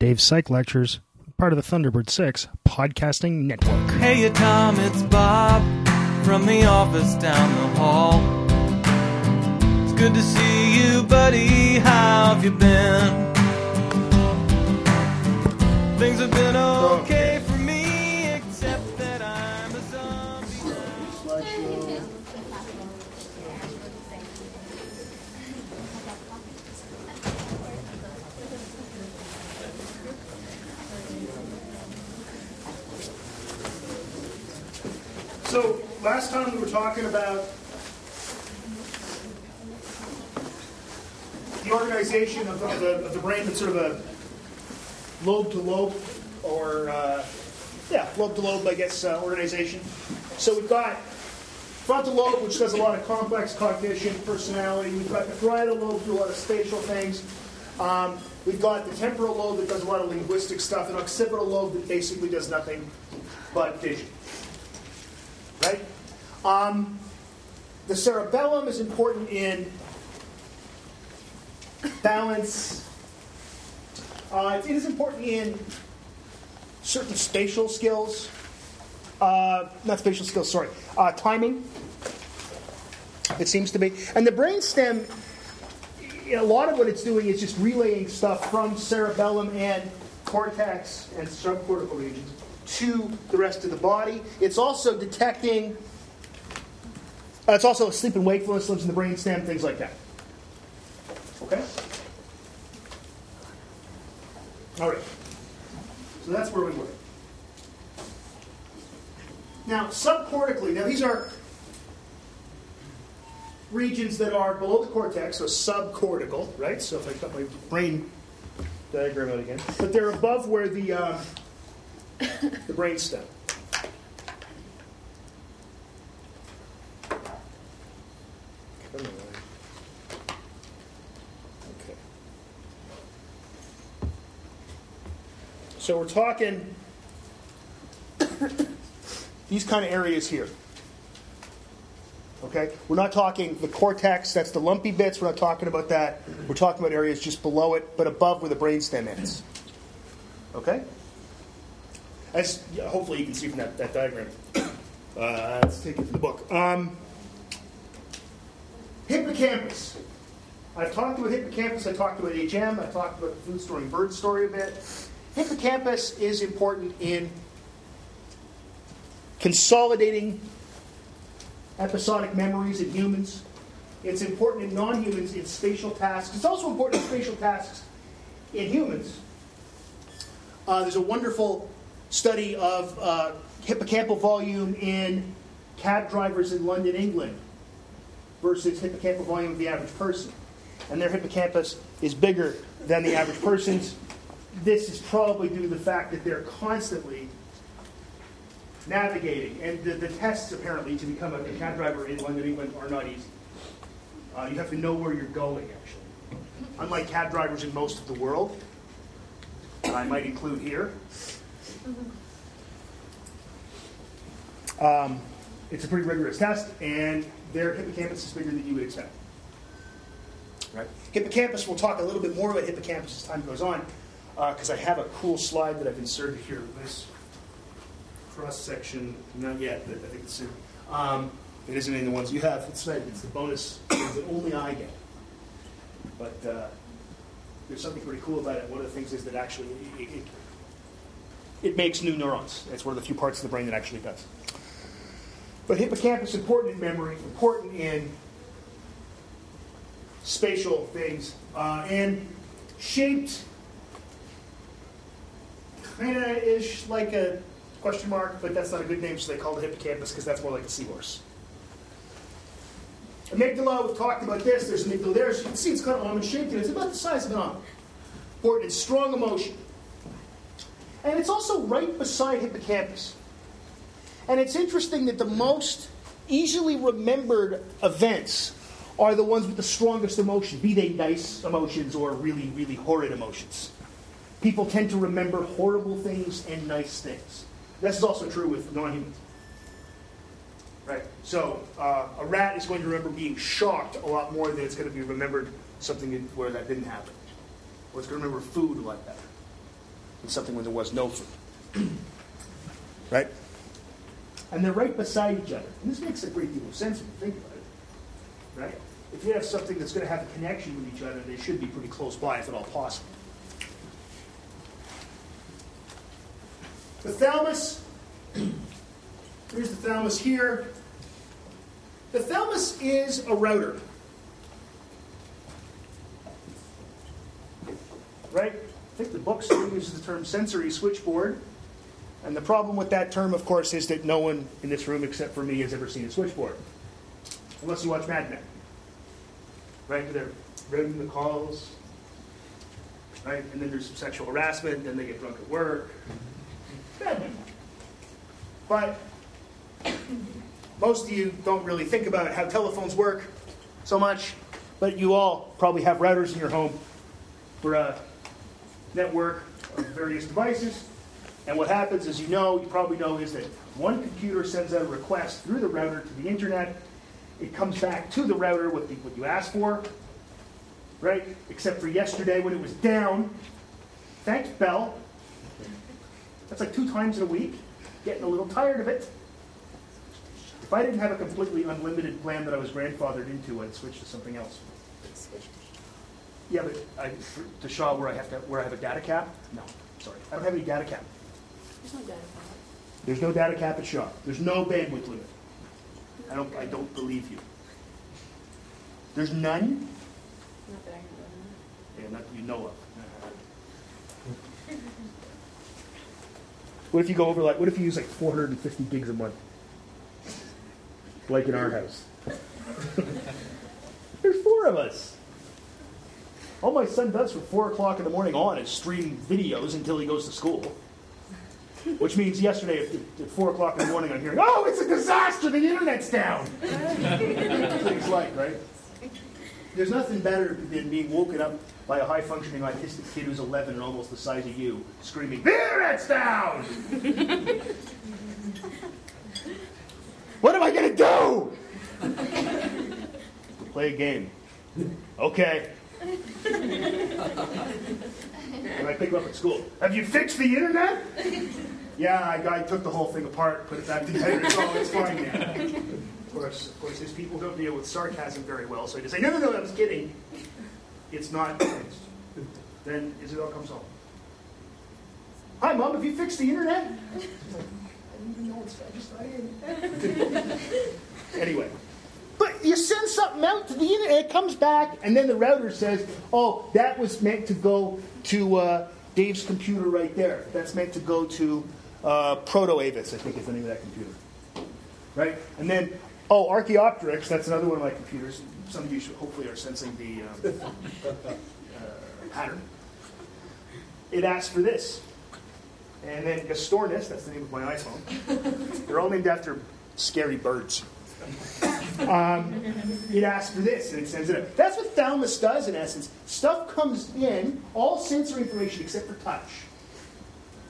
Dave's Psych Lectures, part of the Thunderbird 6 podcasting network. Hey, Tom, it's Bob from the office down the hall. It's good to see you, buddy. How have you been? Things have been okay last time we were talking about the organization of the, of the, brain that's sort of a lobe to lobe, or, uh, yeah, lobe to lobe, I guess, uh, organization. So we've got frontal lobe, which does a lot of complex cognition, personality. We've got the parietal lobe, do a lot of spatial things. Um, we've got the temporal lobe that does a lot of linguistic stuff, and occipital lobe that basically does nothing but vision. Right? Um, the cerebellum is important in balance. Uh, it is important in certain spatial skills. Uh, not spatial skills, sorry. Uh, timing. It seems to be. And the brainstem, a lot of what it's doing is just relaying stuff from cerebellum and cortex and subcortical regions to the rest of the body. It's also detecting. Uh, it's also sleep and wakefulness, lives in the brainstem, things like that. Okay? All right. So that's where we were. Now, subcortically, now these are regions that are below the cortex, so subcortical, right? So if I cut my brain diagram out again, but they're above where the um, the brain Okay. So we're talking these kind of areas here. Okay? We're not talking the cortex, that's the lumpy bits, we're not talking about that. We're talking about areas just below it, but above where the brainstem ends. Okay? As yeah, hopefully you can see from that, that diagram. Uh, let's take it to the book. Um, hippocampus. I've talked about hippocampus, I talked about HM, I talked about the food storing bird story a bit. Hippocampus is important in consolidating episodic memories in humans. It's important in non humans in spatial tasks. It's also important in spatial tasks in humans. Uh, there's a wonderful study of uh, hippocampal volume in cab drivers in London, England, versus hippocampal volume of the average person. And their hippocampus is bigger than the average person's. This is probably due to the fact that they're constantly navigating. And the, the tests, apparently, to become a, cab driver in London, England, are not easy. Uh, you have to know where you're going, actually. Unlike cab drivers in most of the world, I might include here. Um, it's a pretty rigorous test, and their hippocampus is bigger than you would expect. Right? Hippocampus, we'll talk a little bit more about hippocampus as time goes on, because uh, I have a cool slide that I've inserted here. This cross section, not yet, but I think it's soon. Um, it isn't in the ones you have. It's, it's the bonus that only I get. But uh, there's something pretty cool about it. One of the things is that actually it, it, it makes new neurons. It's one of the few parts of the brain that actually does. But hippocampus important in memory, important in spatial things, uh, and shaped kind of ish like a question mark, but that's not a good name, so they call it hippocampus because that's more like a seahorse. Amygdala, we've talked about this. There's amygdala there. You can see it's kind of almond shaped, and it's about the size of an almond. Important in strong emotion. And it's also right beside hippocampus. And it's interesting that the most easily remembered events are the ones with the strongest emotion, be they nice emotions or really, really horrid emotions. People tend to remember horrible things and nice things. This is also true with non humans. Right? So, uh, a rat is going to remember being shocked a lot more than it's going to be remembered something where that didn't happen. Or it's going to remember food a lot better. than something where there was no food. right? And they're right beside each other. And this makes a great deal of sense when you think about it. Right? If you have something that's going to have a connection with each other, they should be pretty close by if at all possible. The thalamus, here's the thalamus here. The thalamus is a router. Right? I think the book still uses the term sensory switchboard. And the problem with that term, of course, is that no one in this room except for me has ever seen a switchboard. Unless you watch Mad Men. Right? They're routing the calls. Right? And then there's some sexual harassment, then they get drunk at work. Mad Men. But most of you don't really think about how telephones work so much, but you all probably have routers in your home for a network of various devices. And what happens, as you know, you probably know, is that one computer sends out a request through the router to the internet. It comes back to the router with the, what you asked for, right? Except for yesterday when it was down. Thanks, Bell. That's like two times in a week. Getting a little tired of it. If I didn't have a completely unlimited plan that I was grandfathered into, I'd switch to something else. Yeah, but I, to Shaw where I have to, where I have a data cap? No, sorry, I don't have any data cap. There's no data for There's no data cap at Shaw. There's no bandwidth limit. I don't, I don't believe you. There's none? Not that I know Yeah, not that you know of. What if you go over like, what if you use like 450 gigs a month? Like in our house. There's four of us. All my son does from 4 o'clock in the morning on is stream videos until he goes to school. Which means yesterday at, at 4 o'clock in the morning I'm hearing, oh, it's a disaster, the internet's down. He's like, right? There's nothing better than being woken up by a high functioning autistic kid who's 11 and almost the size of you, screaming, The internet's down! what am I going to do? Play a game. Okay. When I pick him up at school, have you fixed the internet? Yeah, I, I took the whole thing apart, put it back together, so it's fine now. Of course, of course, these people don't deal with sarcasm very well, so just say, no, no, no, I was kidding. It's not. Then Isabel comes home. Hi, Mom, have you fixed the internet? I didn't even know it's I just anyway. But you send something out to the internet, it comes back, and then the router says, oh, that was meant to go to uh, Dave's computer right there. That's meant to go to uh, Protoavis, I think is the name of that computer. Right? And then, oh, Archaeopteryx, that's another one of my computers. Some of you should, hopefully are sensing the uh, uh, pattern. It asks for this. And then Gastornis, that's the name of my iPhone. They're all named after scary birds. Um, it asks for this and it sends it out. That's what thalamus does in essence. Stuff comes in, all sensory information except for touch.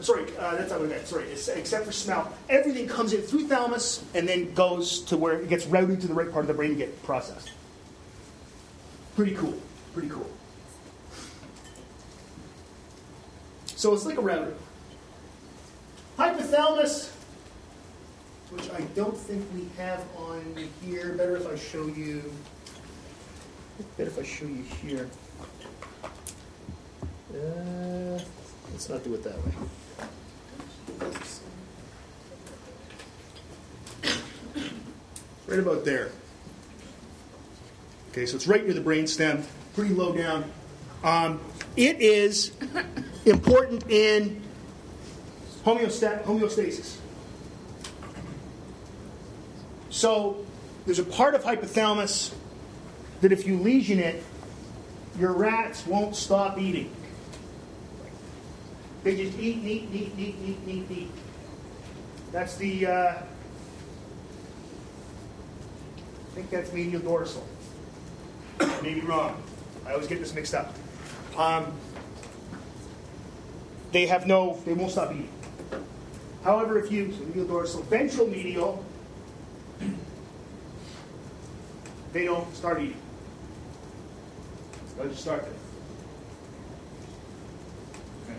Sorry, uh, that's not what I meant. Sorry, it's, except for smell. Everything comes in through thalamus and then goes to where it gets routed to the right part of the brain to get processed. Pretty cool. Pretty cool. So it's like a router. Hypothalamus, which I don't think we have on here. Better if I show you. Better if I show you here. Uh, let's not do it that way. Right about there. Okay, so it's right near the brain stem, pretty low down. Um, it is important in homeosta- homeostasis. So there's a part of hypothalamus that if you lesion it, your rats won't stop eating. They just eat, eat, eat, eat, eat, eat, eat. That's the, uh, I think that's medial dorsal. Maybe wrong. I always get this mixed up. Um, they have no, they won't stop eating. However, if you, so medial dorsal, ventral medial, they don't start eating. They'll just start there. Okay.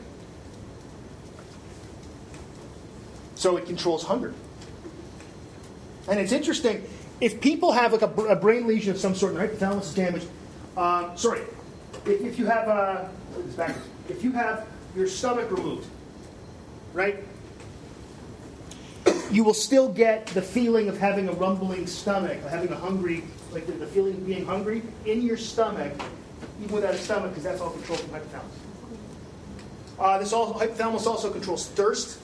So it controls hunger. And it's interesting, if people have like a, a brain lesion of some sort, and the hypothalamus is damaged, um, sorry, if, if you have a, this backwards. if you have your stomach removed, right? You will still get the feeling of having a rumbling stomach, of having a hungry, like the, the feeling of being hungry in your stomach, even without a stomach, because that's all controlled from hypothalamus. Uh, this also, hypothalamus also controls thirst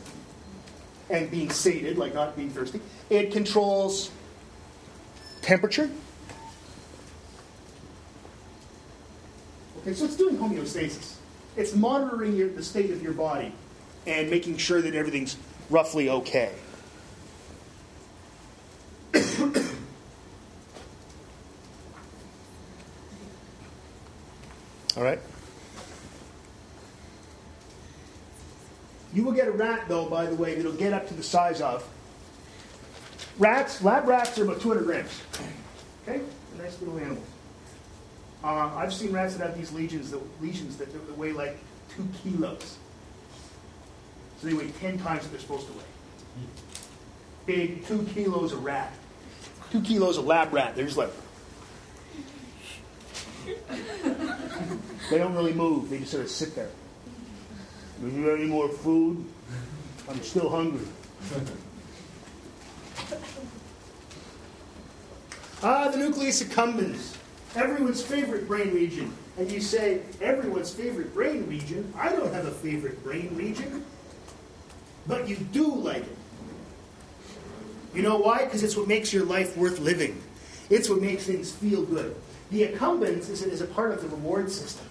and being sated, like not being thirsty. It controls temperature. Okay, so it's doing homeostasis. It's monitoring your, the state of your body and making sure that everything's roughly okay. All right? You will get a rat, though, by the way, that'll get up to the size of. Rats, lab rats are about 200 grams. Okay? Nice little animals. Uh, I've seen rats that have these lesions that, lesions that, that weigh like two kilos. So they weigh 10 times what they're supposed to weigh. Big, two kilos of rat. Two kilos of lab rat. They're just like. they don't really move, they just sort of sit there. Is there any more food? I'm still hungry. ah, the nucleus accumbens, everyone's favorite brain region. And you say, everyone's favorite brain region? I don't have a favorite brain region. But you do like it. You know why? Because it's what makes your life worth living. It's what makes things feel good. The accumbens is, is a part of the reward system.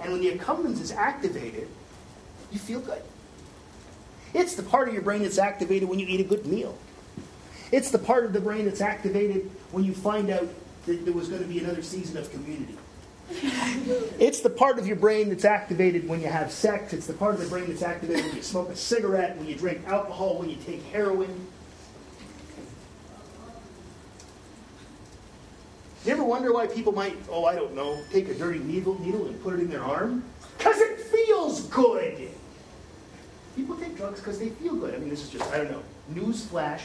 And when the accumbens is activated, you feel good. It's the part of your brain that's activated when you eat a good meal. It's the part of the brain that's activated when you find out that there was going to be another season of community. it's the part of your brain that's activated when you have sex. It's the part of the brain that's activated when you smoke a cigarette, when you drink alcohol, when you take heroin. You ever wonder why people might, oh, I don't know, take a dirty needle, needle and put it in their arm? Because it feels good. People take drugs because they feel good. I mean, this is just, I don't know, news flash.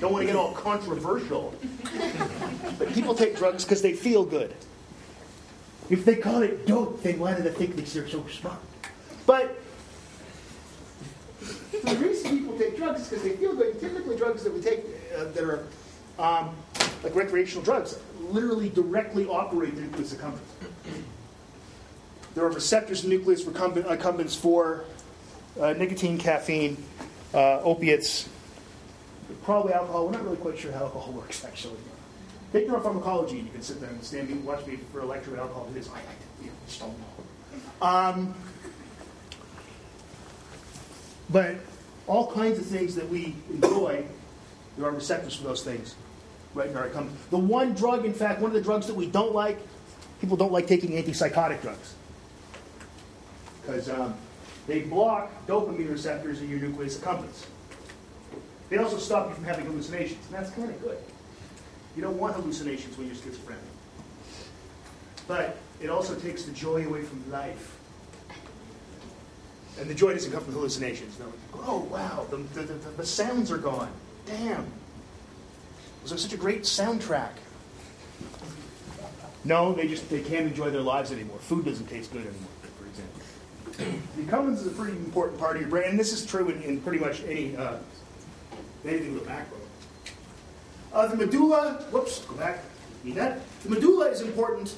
Don't want to get all controversial. but people take drugs because they feel good. If they call it dope, then why do they think they're so smart? But the reason people take drugs is because they feel good. Typically, drugs that we take uh, that are um, like recreational drugs literally directly operate the nucleus accumbens. There are receptors in the nucleus accumbens for uh, nicotine, caffeine, uh, opiates, probably alcohol. We're not really quite sure how alcohol works, actually. Take neuropharmacology, and you can sit there and stand and watch me for a lecture about alcohol. It is, I, I you know, just don't know. Um, but all kinds of things that we enjoy, there are receptors for those things. Right in our come. The one drug, in fact, one of the drugs that we don't like, people don't like taking antipsychotic drugs because um, they block dopamine receptors in your nucleus accumbens. They also stop you from having hallucinations, and that's kind of good. You don't want hallucinations when you're schizophrenic. But it also takes the joy away from life. And the joy doesn't come from hallucinations. No, oh, wow, the, the, the, the sounds are gone. Damn. Was there such a great soundtrack? No, they just they can't enjoy their lives anymore. Food doesn't taste good anymore. The accumbens is a pretty important part of your brain, and this is true in, in pretty much any uh, anything with a backbone. Uh, the medulla, whoops, go back. Need that. The medulla is important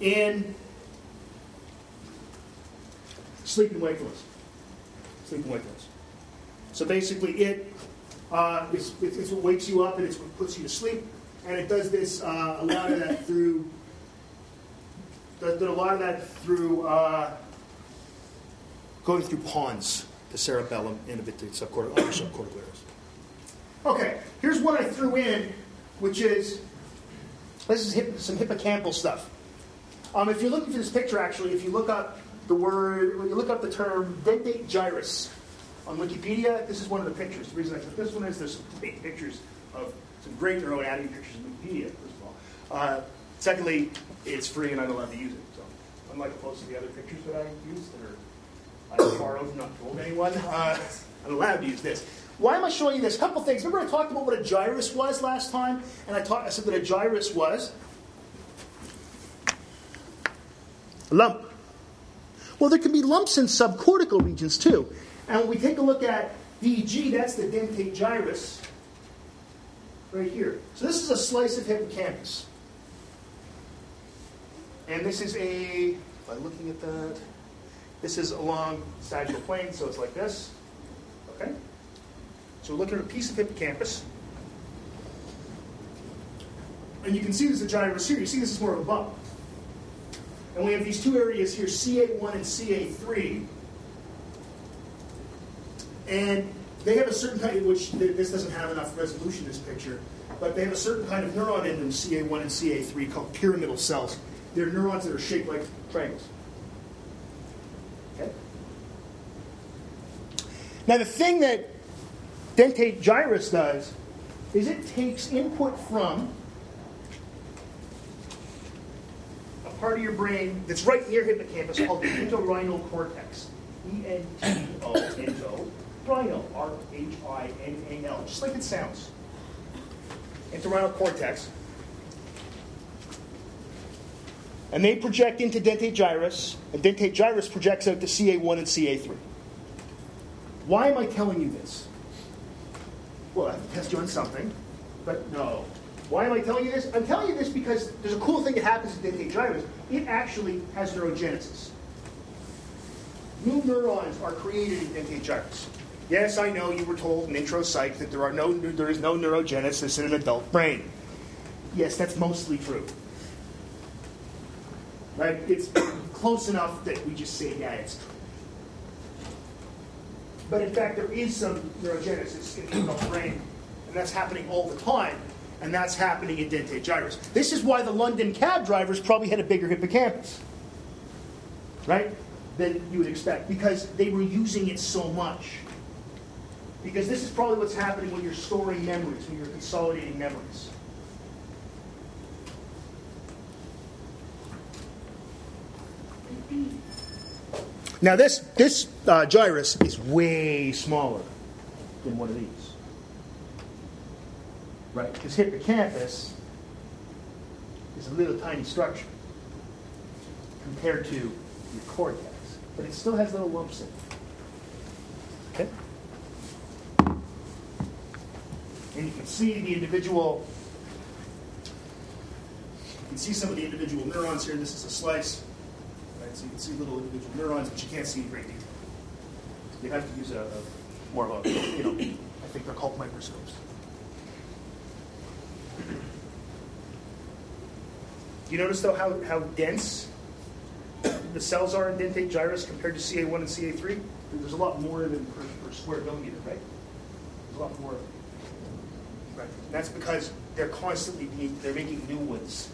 in sleep and wakefulness. Sleep and wakefulness. So basically, it uh, it's, it's, what wakes you up and it's what puts you to sleep, and it does this uh, a lot of that through. Does, a lot of that through uh, going through pons, the cerebellum, and to subcortical, other subcortical areas. Okay, here's one I threw in, which is this is hip, some hippocampal stuff. Um, if you're looking for this picture, actually, if you look up the word, when you look up the term dentate gyrus on Wikipedia, this is one of the pictures. The reason I took this one is there's some great pictures of some great neuroanatomy pictures in Wikipedia, first of all. Uh, secondly, it's free and I'm allowed to use it. So, unlike most of the other pictures that I use that are I borrowed, not told anyone, uh, I'm allowed to use this. Why am I showing you this? A couple things. Remember I talked about what a gyrus was last time? And I, talked, I said that a gyrus was a lump. Well, there can be lumps in subcortical regions too. And when we take a look at DG, that's the dentate gyrus right here. So this is a slice of hippocampus. And this is a, by looking at that, this is along sagittal plane, so it's like this. Okay? So we're looking at a piece of hippocampus. And you can see there's a gyrus here. You see this is more of a bump. And we have these two areas here, CA1 and CA3. And they have a certain kind of, which this doesn't have enough resolution, this picture, but they have a certain kind of neuron in them, CA1 and CA3, called pyramidal cells. They're neurons that are shaped like triangles. Now, the thing that dentate gyrus does is it takes input from a part of your brain that's right near hippocampus called the entorhinal cortex. E-N-T-O, rhino, R-H-I-N-A-L, just like it sounds. Entorhinal cortex. And they project into dentate gyrus, and dentate gyrus projects out to CA1 and CA3. Why am I telling you this? Well, I have to test you on something, but no. Why am I telling you this? I'm telling you this because there's a cool thing that happens in dentate gyrus. It actually has neurogenesis. New neurons are created in dentate gyrus. Yes, I know you were told in intro psych that there are no there is no neurogenesis in an adult brain. Yes, that's mostly true. Right? It's close enough that we just say, yeah, it's true. But in fact, there is some neurogenesis in the brain, and that's happening all the time, and that's happening in dentate gyrus. This is why the London cab drivers probably had a bigger hippocampus, right, than you would expect, because they were using it so much. Because this is probably what's happening when you're storing memories, when you're consolidating memories. Now this, this uh, gyrus is way smaller than one of these. Right, because hippocampus is a little tiny structure compared to your cortex, but it still has little lumps in it. Okay? And you can see the individual, you can see some of the individual neurons here. This is a slice. So you can see little individual neurons, but you can't see in great detail. You have to use a, a more of a, you know, I think they're called microscopes. Do you notice though how, how dense the cells are in dentate gyrus compared to CA1 and CA3? There's a lot more than per, per square millimeter, right? There's a lot more. Right. And that's because they're constantly being, they're making new ones.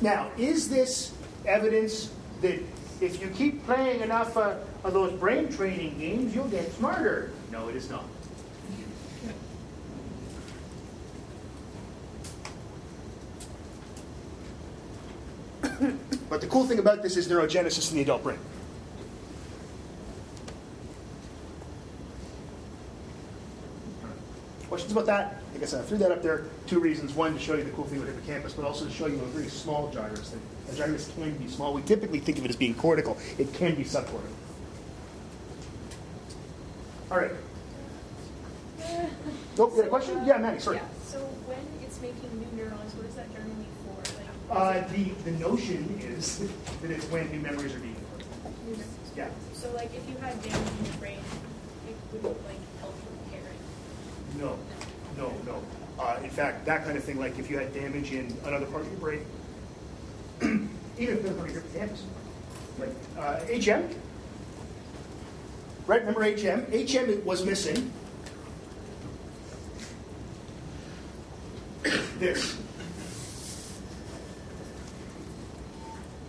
Now, is this evidence that if you keep playing enough uh, of those brain training games, you'll get smarter? No, it is not. but the cool thing about this is neurogenesis in the adult brain. Questions about that? Like I said, I threw that up there. Two reasons. One, to show you the cool thing with hippocampus, but also to show you a very small gyrus. Thing. A gyrus can be small. We typically think of it as being cortical. It can be subcortical. All right. Oh, you had a question? Yeah, Maddie, sorry. Yeah, so when it's making new neurons, what is that generally for? Like, Uh, the, the notion is that it's when new memories are being formed. Yeah. So like if you had damage in your brain, it wouldn't like help repair it. No, no, no. Uh, in fact, that kind of thing, like if you had damage in another part of your brain, even if of your hippocampus, like uh, HM, right? Remember HM? HM was missing. this.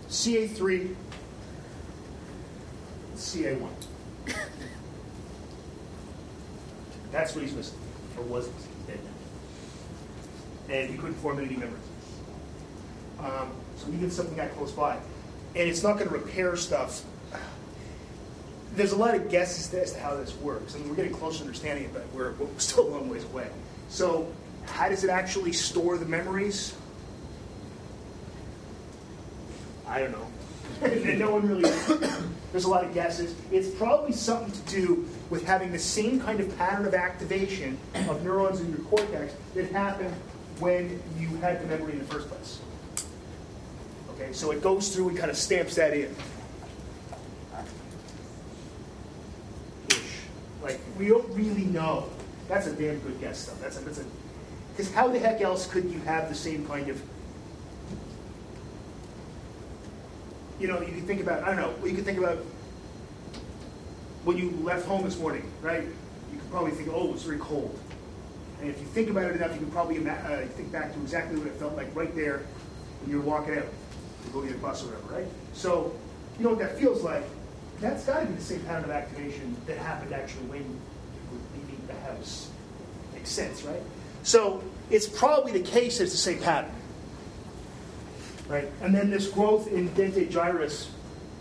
CA3, CA1. That's what he's missing, or was. Dead now. And he couldn't form any memories. Um, so did something that close by. And it's not going to repair stuff. there's a lot of guesses as to how this works. I mean, we're getting close to understanding it, but we're, we're still a long ways away. So, how does it actually store the memories? I don't know. no one really There's a lot of guesses. It's probably something to do with having the same kind of pattern of activation of neurons in your cortex that happened when you had the memory in the first place. Okay, so it goes through and kind of stamps that in. Like, we don't really know. That's a damn good guess, though. That's a, that's a, because how the heck else could you have the same kind of you know, you can think about, I don't know, you can think about when you left home this morning, right? You could probably think, oh, it was very cold. And if you think about it enough, you can probably uh, think back to exactly what it felt like right there when you were walking out to go get a bus or whatever, right? So, you know what that feels like? That's got to be the same pattern of activation that happened actually when you were leaving the house. Makes sense, right? So, it's probably the case that it's the same pattern. Right? And then this growth in dentate gyrus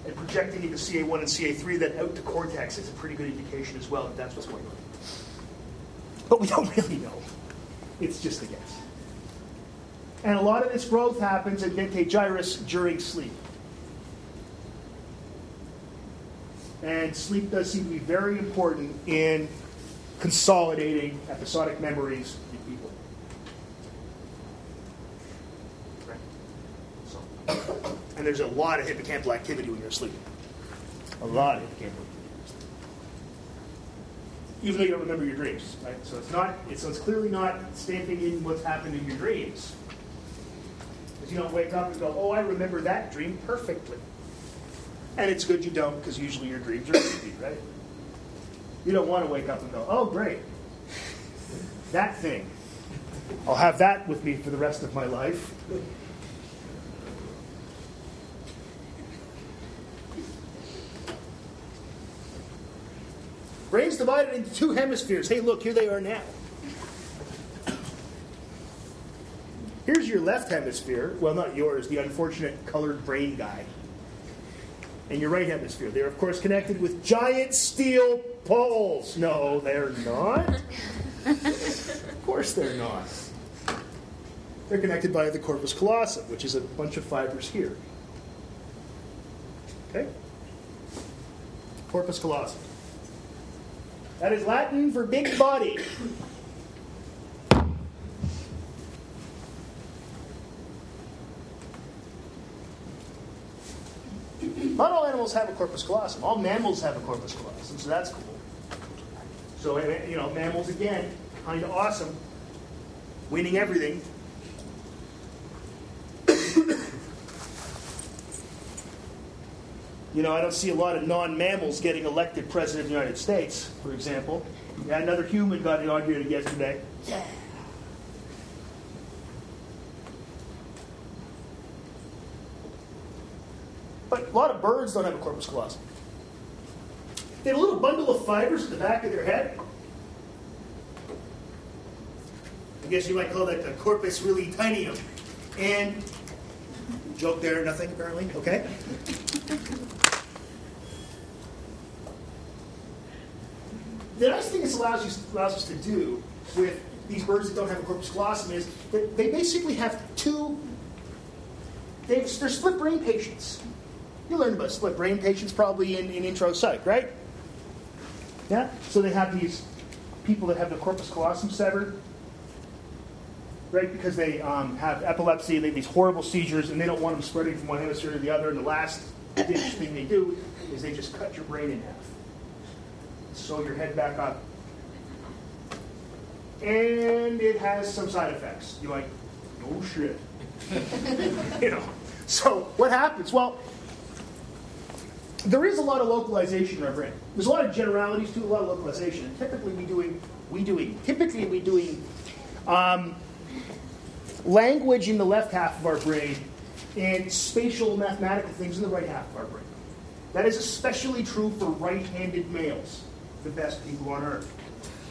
and projecting into CA1 and CA3, that out to cortex is a pretty good indication as well that that's what's going on. But we don't really know. It's just a guess. And a lot of this growth happens in dentate gyrus during sleep. And sleep does seem to be very important in consolidating episodic memories And there's a lot of hippocampal activity when you're asleep. A lot of hippocampal activity. Even though you don't remember your dreams, right? So it's not. It's, so it's clearly not stamping in what's happened in your dreams. Because you don't wake up and go, "Oh, I remember that dream perfectly." And it's good you don't, because usually your dreams are repeat, right? You don't want to wake up and go, "Oh, great, that thing. I'll have that with me for the rest of my life." Brain's divided into two hemispheres. Hey, look, here they are now. Here's your left hemisphere. Well, not yours, the unfortunate colored brain guy. And your right hemisphere. They're, of course, connected with giant steel poles. No, they're not. of course, they're not. They're connected by the corpus callosum, which is a bunch of fibers here. Okay? Corpus callosum. That is Latin for big body. Not all animals have a corpus callosum. All mammals have a corpus callosum, so that's cool. So, eh, eh, you know, mammals, again, kind of awesome. Winning everything. You know, I don't see a lot of non mammals getting elected president of the United States, for example. Yeah, another human got inaugurated yesterday. Yeah. But a lot of birds don't have a corpus callosum. They have a little bundle of fibers at the back of their head. I guess you might call that the corpus luteinium. And joke there, nothing apparently, okay? the nice thing this allows, you, allows us to do with these birds that don't have a corpus callosum is that they basically have two, they're split brain patients. You learned about split brain patients probably in, in intro psych, right? Yeah? So they have these people that have the corpus callosum severed, right? Because they um, have epilepsy, they have these horrible seizures, and they don't want them spreading from one hemisphere to the other. And the last ditch thing they do is they just cut your brain in half sew your head back up. And it has some side effects. You're like, no shit. you know. So what happens? Well, there is a lot of localization in our brain. There's a lot of generalities to a lot of localization. And typically we doing we doing typically we doing um, language in the left half of our brain and spatial mathematical things in the right half of our brain. That is especially true for right-handed males the best people on earth.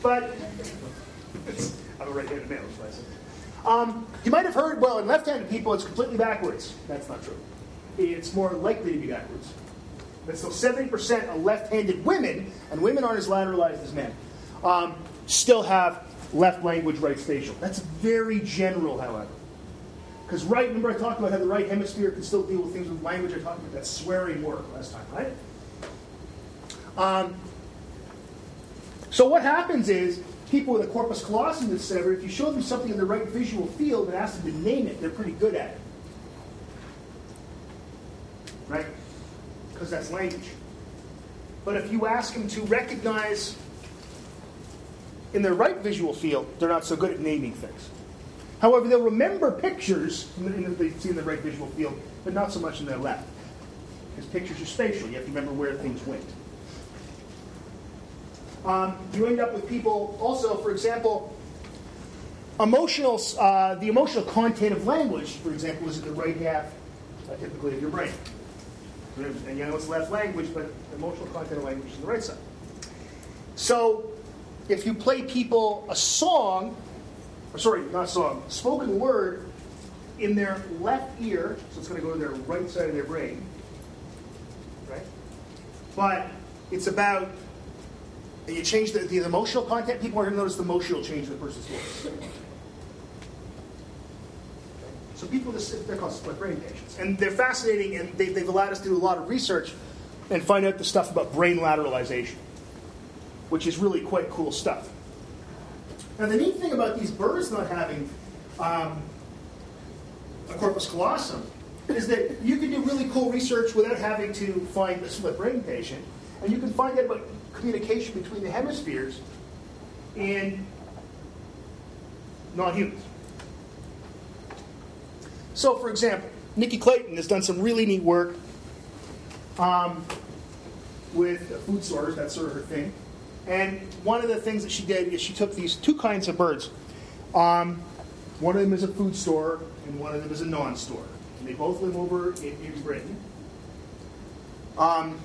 But I'm a right-handed male, that's what I said. Um, you might have heard, well, in left-handed people, it's completely backwards. That's not true. It's more likely to be backwards. but still 70% of left-handed women, and women aren't as lateralized as men, um, still have left language, right spatial. That's very general, however. Because right, remember I talked about how the right hemisphere can still deal with things with language. I talked about that swearing word last time, right? Um, so what happens is people with a corpus callosum, etc., if you show them something in the right visual field and ask them to name it, they're pretty good at it. Right? Because that's language. But if you ask them to recognize in their right visual field, they're not so good at naming things. However, they'll remember pictures that they see in the right visual field, but not so much in their left. Because pictures are spatial. You have to remember where things went. Um, you end up with people also, for example, emotional, uh, the emotional content of language, for example, is in the right half, uh, typically, of your brain. And you know it's left language, but emotional content of language is on the right side. So, if you play people a song, or sorry, not song, spoken word in their left ear, so it's going to go to their right side of their brain, right? But it's about, you change the, the emotional content, people are going to notice the emotional change in the person's voice. So people, they're called split brain patients. And they're fascinating, and they, they've allowed us to do a lot of research and find out the stuff about brain lateralization, which is really quite cool stuff. Now, the neat thing about these birds not having um, a corpus callosum is that you can do really cool research without having to find a split brain patient, and you can find out about communication between the hemispheres in non humans. So, for example, Nikki Clayton has done some really neat work um, with food storers, that's sort of her thing. And one of the things that she did is she took these two kinds of birds. Um, one of them is a food store, and one of them is a non store. And they both live over in, in Britain. Um,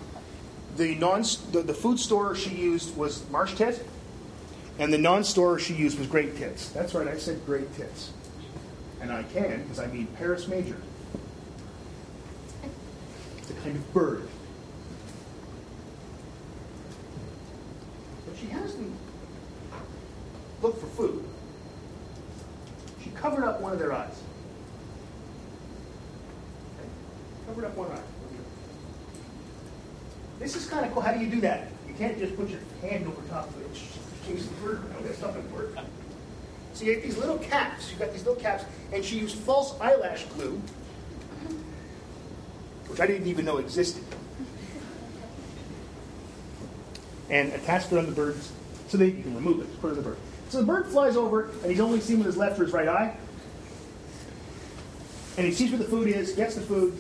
the, non, the, the food store she used was marsh tit, and the non store she used was great tits. That's right, I said great tits. And I can, because I mean Parus major. It's a kind of bird. But she has them look for food. She covered up one of their eyes. Okay? Covered up one eye. This is kind of cool. How do you do that? You can't just put your hand over top of it. Chase the bird work. So you have these little caps. You've got these little caps, and she used false eyelash glue, which I didn't even know existed, and attached it on the birds so that you can remove it, put it the bird. So the bird flies over, and he's only seen with his left or his right eye, and he sees where the food is, gets the food,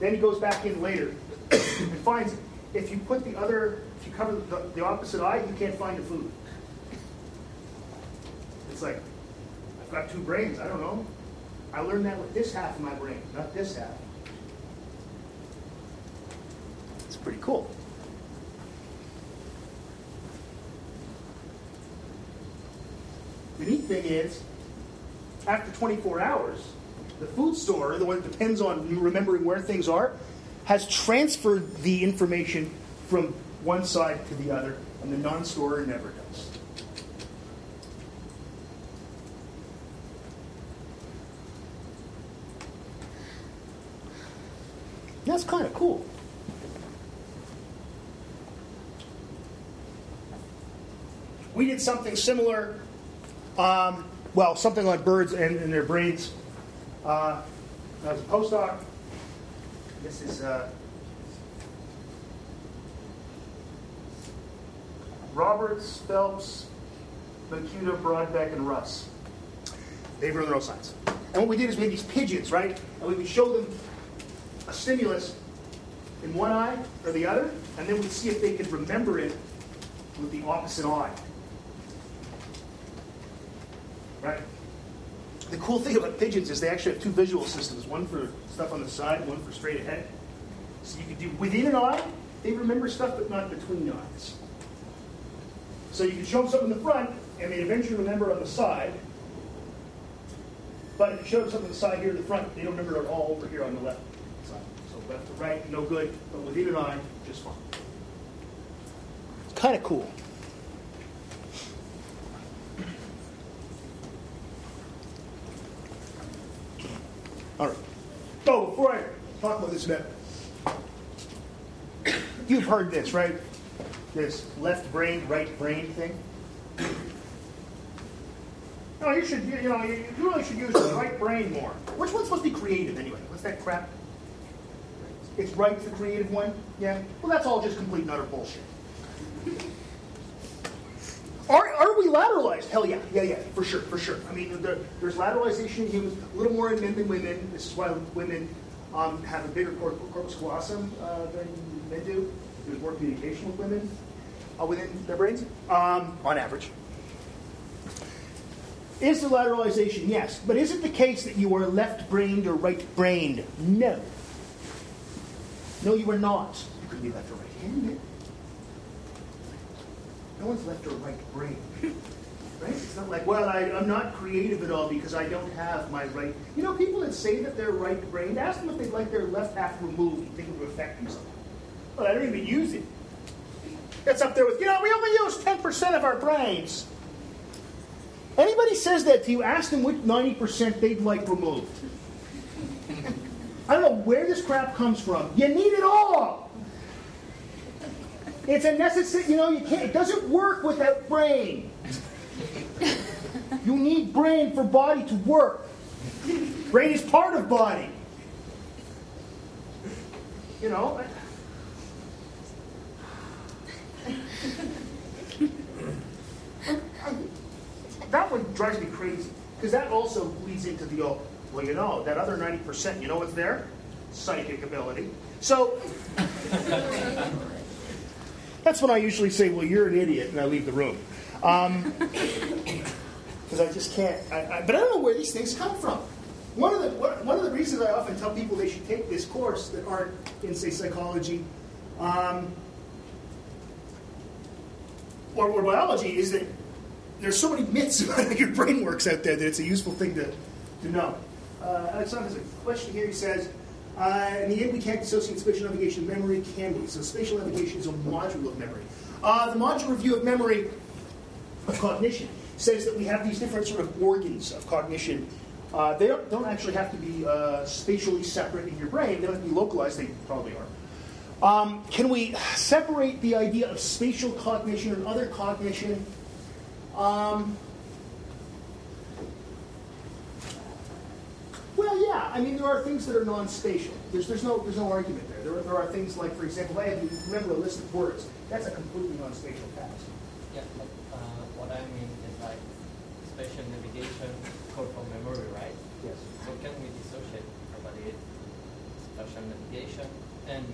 then he goes back in later and finds. If you put the other, if you cover the, the opposite eye, you can't find the food. It's like, I've got two brains. I don't know. I learned that with this half of my brain, not this half. It's pretty cool. The neat thing is, after 24 hours, the food store, the one that depends on you remembering where things are, has transferred the information from one side to the other, and the non-store never does. That's kind of cool. We did something similar, um, well, something on birds and, and their brains. Uh, I was a postdoc. This is uh, Roberts, Phelps, Macuda, Brodbeck, and Russ. Behavioral neuroscience. And what we did is we had these pigeons, right? And we would show them a stimulus in one eye or the other, and then we'd see if they could remember it with the opposite eye. Right? The cool thing about pigeons is they actually have two visual systems one for stuff on the side, one for straight ahead. So you can do within an eye, they remember stuff, but not between eyes. So you can show them something in the front, and they eventually remember on the side. But if you show them something on the side here in the front, they don't remember it all over here on the left side. So Left to right, no good, but with either eye, just fine. Kind of cool. All right. So before I talk about this a bit, you've heard this, right? This left brain, right brain thing. No, you should, you know, you really should use the right brain more. Which one's supposed to be creative anyway? What's that crap? It's right's the creative one? Yeah? Well, that's all just complete and utter bullshit. Are, are we lateralized? Hell yeah, yeah, yeah, for sure, for sure. I mean, there, there's lateralization in humans, a little more in men than women. This is why women um, have a bigger cor- corpus callosum uh, than men do. There's more communication with women uh, within their brains, um, on average. Is there lateralization? Yes. But is it the case that you are left brained or right brained? No. No, you are not. You could be left or right handed. No one's left or right brain. Right? It's not like, well, I, I'm not creative at all because I don't have my right. You know, people that say that they're right brained, ask them if they'd like their left half removed. You think it would affect them somehow. Well, I don't even use it. That's up there with, you know, we only use 10% of our brains. Anybody says that to you, ask them which 90% they'd like removed. I don't know where this crap comes from. You need it all. It's a necessary, you know, you can't, it doesn't work without brain. You need brain for body to work. Brain is part of body. You know, that one drives me crazy because that also leads into the oh, well, you know, that other 90%, you know what's there? Psychic ability. So that's when I usually say, well, you're an idiot, and I leave the room. Because um, I just can't. I, I, but I don't know where these things come from. One of, the, one of the reasons I often tell people they should take this course that aren't in, say, psychology um, or, or biology is that there's so many myths about how your brain works out there that it's a useful thing to, to know. Uh, Alexander has a question here. He says, uh, in the end, we can't dissociate spatial navigation and memory, can we? So spatial navigation is a module of memory. Uh, the modular view of memory, of cognition, says that we have these different sort of organs of cognition. Uh, they don't, don't, actually have to be uh, spatially separate in your brain. They don't have to be localized. They probably are. Um, can we separate the idea of spatial cognition and other cognition? Um, well, yeah. I mean, there are things that are non-spatial. There's, there's, no, there's no argument there. There are, there are things like, for example, I have you remember a list of words. That's a completely non-spatial task. Yeah, like, uh, what I mean is like spatial navigation, code for memory, right? Yes. So can we dissociate it? Spatial navigation and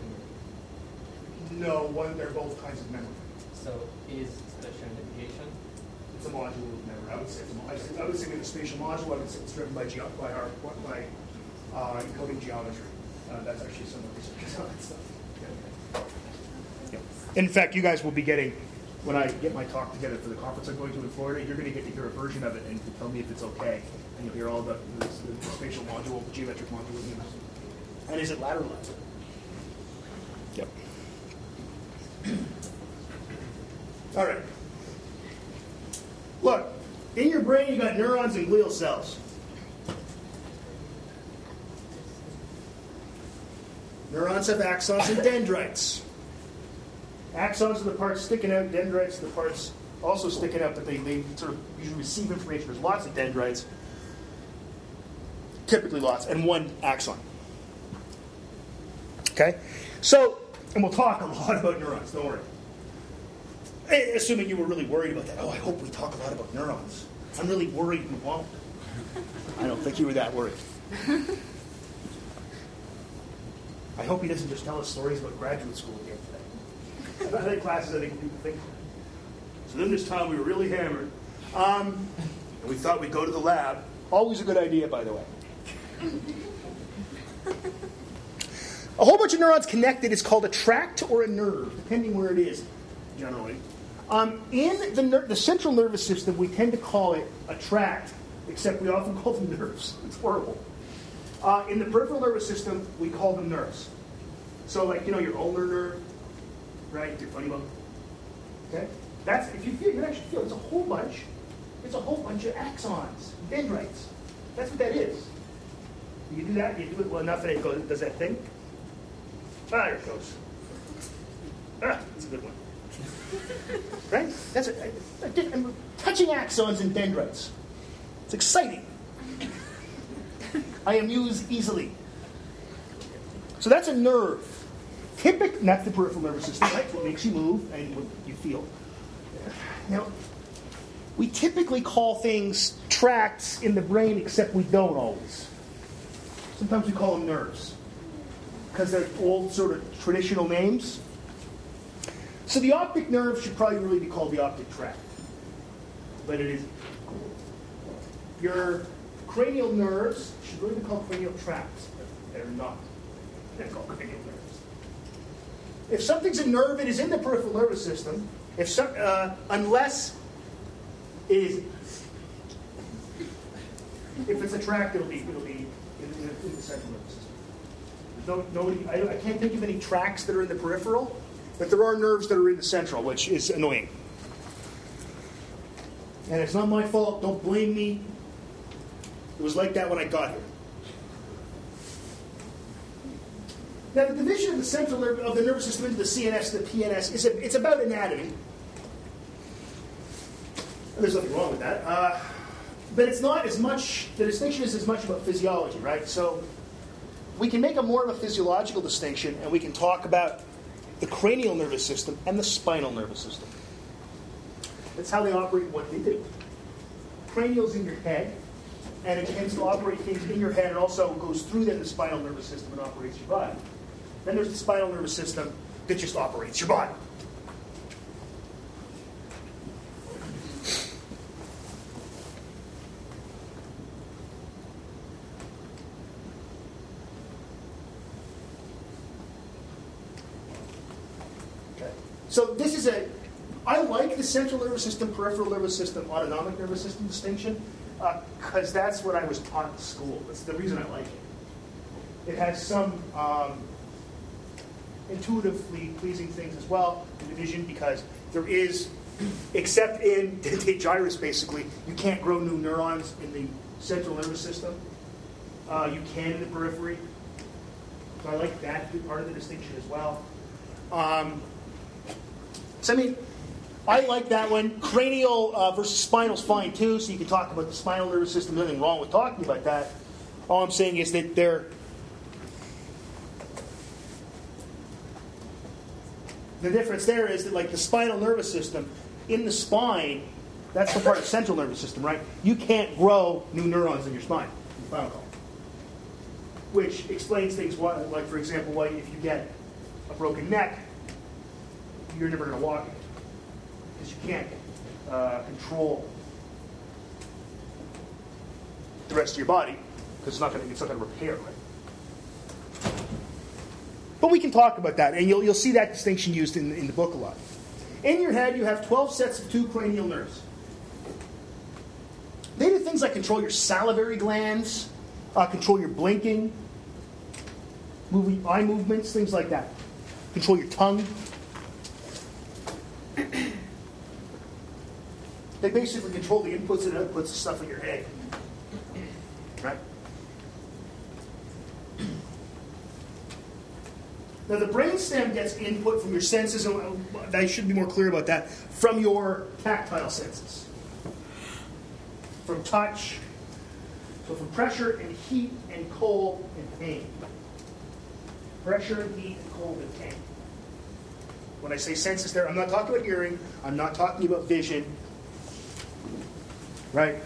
no, one, they're both kinds of memory. So is spatial navigation? It's a module of memory. I would say it's a, I would say it's a spatial module. I would say it's driven by, ge- by our by uh, encoding geometry. Uh, that's actually some of the research on that stuff. Yeah. In fact, you guys will be getting when I get my talk together for the conference I'm going to in Florida. You're going to get to hear a version of it and tell me if it's okay, and you'll hear all the, the, the spatial module, the geometric module. And is it lateralized? Yep. All right. Look, in your brain you've got neurons and glial cells. Neurons have axons and dendrites. Axons are the parts sticking out, dendrites are the parts also sticking out, but they, they sort of usually receive information. There's lots of dendrites, typically lots, and one axon. Okay? So, and we'll talk a lot about neurons, don't worry. Assuming you were really worried about that. Oh, I hope we talk a lot about neurons. I'm really worried we won't. I don't think you were that worried. I hope he doesn't just tell us stories about graduate school again today. I think classes, I think people think. So then this time we were really hammered. Um, and we thought we'd go to the lab. Always a good idea, by the way. A whole bunch of neurons connected is called a tract or a nerve, depending where it is, generally. Um, in the, ner- the central nervous system, we tend to call it a tract, except we often call them nerves. It's horrible. Uh, in the peripheral nervous system, we call them nerves. So, like, you know, your ulnar nerve, right? Your funny bone. Okay? That's, if you feel, you can actually feel it's a whole bunch, it's a whole bunch of axons, dendrites. That's what that is. You do that, you do it well enough, and it goes, does that thing. Ah, there it goes. Ah, that's a good one. Right? That's a, a, a, touching axons and dendrites. It's exciting. I amuse easily. So that's a nerve. Typic, that's the peripheral nervous system, right? What makes you move and what you feel. Now, we typically call things tracts in the brain, except we don't always. Sometimes we call them nerves because they're old, sort of traditional names. So the optic nerve should probably really be called the optic tract, but it is. Your cranial nerves should really be called cranial tracts, but they're not. They're called cranial nerves. If something's a nerve, it is in the peripheral nervous system. If uh, unless it is, if it's a tract, it'll be it'll be in, in, in the central nervous system. No, nobody, I, I can't think of any tracts that are in the peripheral, but there are nerves that are in the central, which is annoying. And it's not my fault. Don't blame me. It was like that when I got here. Now, the division of the central nerve, of the nervous system into the CNS and the PNS is a, it's about anatomy. There's nothing wrong with that. Uh, but it's not as much, the distinction is as much about physiology, right? So we can make a more of a physiological distinction and we can talk about the cranial nervous system and the spinal nervous system. That's how they operate what they do. Cranial's in your head, and it tends to operate things in your head and also goes through then the spinal nervous system and operates your body. Then there's the spinal nervous system that just operates your body. Okay. So this is a, I like the central nervous system, peripheral nervous system, autonomic nervous system distinction, because that's what I was taught in school. That's the reason I like it. It has some um, intuitively pleasing things as well, the division, because there is, except in dentate gyrus, basically, you can't grow new neurons in the central nervous system. Uh, you can in the periphery. So I like that part of the distinction as well. Um, so I mean, I like that one. Cranial uh, versus spinal is fine too, so you can talk about the spinal nervous system. Nothing wrong with talking about that. All I'm saying is that they're the difference there is that like the spinal nervous system in the spine, that's the part of the central nervous system, right? You can't grow new neurons in your spine, in spinal column, which explains things. Why, like for example, why if you get a broken neck, you're never going to walk because you can't uh, control the rest of your body because it's not going to repair right. But we can talk about that, and you'll you'll see that distinction used in in the book a lot. In your head, you have 12 sets of two cranial nerves. They do things like control your salivary glands, uh, control your blinking, moving eye movements, things like that. Control your tongue. They basically control the inputs and outputs of stuff in your head. Right? Now, the brainstem gets input from your senses, and uh, I should be more clear about that, from your tactile senses. From touch, so from pressure and heat and cold and pain. Pressure, heat, and cold and pain. When I say senses there, I'm not talking about hearing, I'm not talking about vision, Right?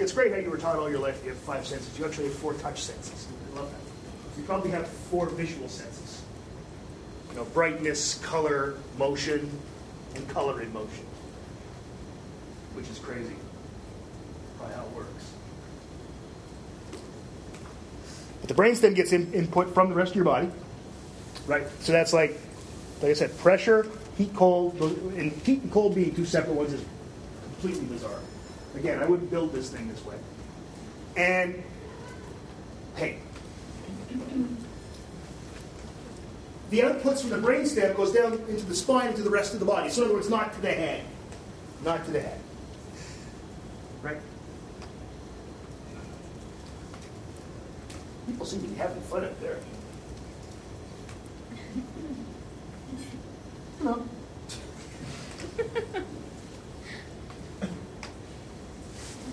It's great how you were taught all your life you have five senses. You actually have four touch senses. I love that. You probably have four visual senses. You know, brightness, color, motion, and color in motion. Which is crazy. Probably how it works. But the brainstem gets in, input from the rest of your body. Right? So that's like like I said, pressure, heat, cold, and heat and cold being two separate ones is completely bizarre. Again, I wouldn't build this thing this way. and pain. The outputs from the brainstem goes down into the spine into the rest of the body. So in other words, not to the head. Not to the head. Right? People seem to be having fun up there.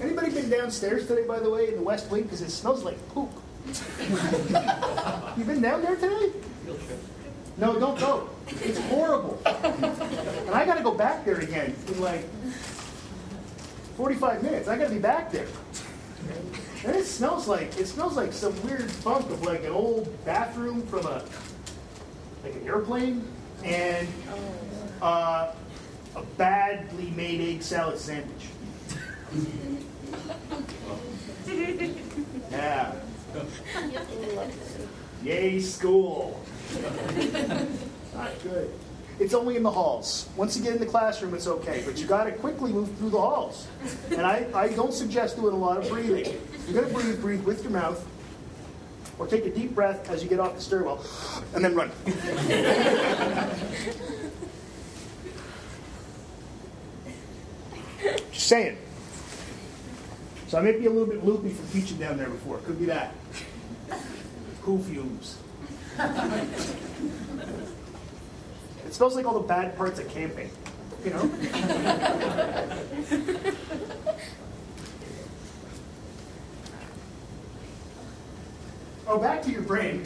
Anybody been downstairs today, by the way, in the West Wing? Because it smells like poop. you been down there today? No, don't go. It's horrible. And I got to go back there again in like 45 minutes. I got to be back there. And it smells like it smells like some weird funk of like an old bathroom from a like an airplane and uh, a badly made egg salad sandwich. Yeah. Yay, school. Not good. It's only in the halls. Once you get in the classroom, it's okay, but you got to quickly move through the halls. And I, I don't suggest doing a lot of breathing. You're going to breathe, breathe with your mouth, or take a deep breath as you get off the stairwell, and then run. Just saying. So I may be a little bit loopy from teaching down there before. Could be that. Cool fumes. It smells like all the bad parts of camping, you know? Oh, back to your brain.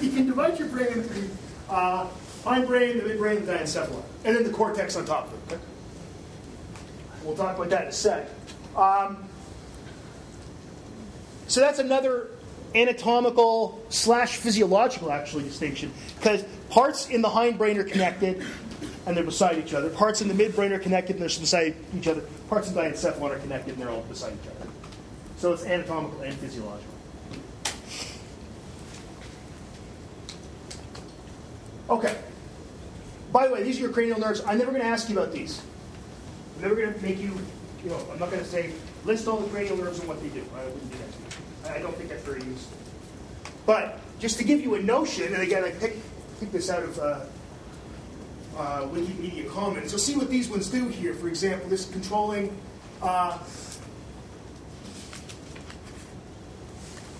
you can divide your brain into the uh, hindbrain, the midbrain, the diencephalon, and then the cortex on top of it. We'll talk about that in a sec. Um, so that's another anatomical slash physiological actually distinction because parts in the hindbrain are connected and they're beside each other. Parts in the midbrain are connected and they're beside each other. Parts in the diencephalon are connected and they're all beside each other. So it's anatomical and physiological. Okay. By the way, these are your cranial nerves. I'm never going to ask you about these. I'm never going to make you, you know, I'm not going to say list all the cranial nerves and what they do. I wouldn't do that. I don't think that's very useful. But just to give you a notion, and again, I picked, picked this out of uh, uh, Wikimedia Commons. You'll see what these ones do here. For example, this is controlling uh,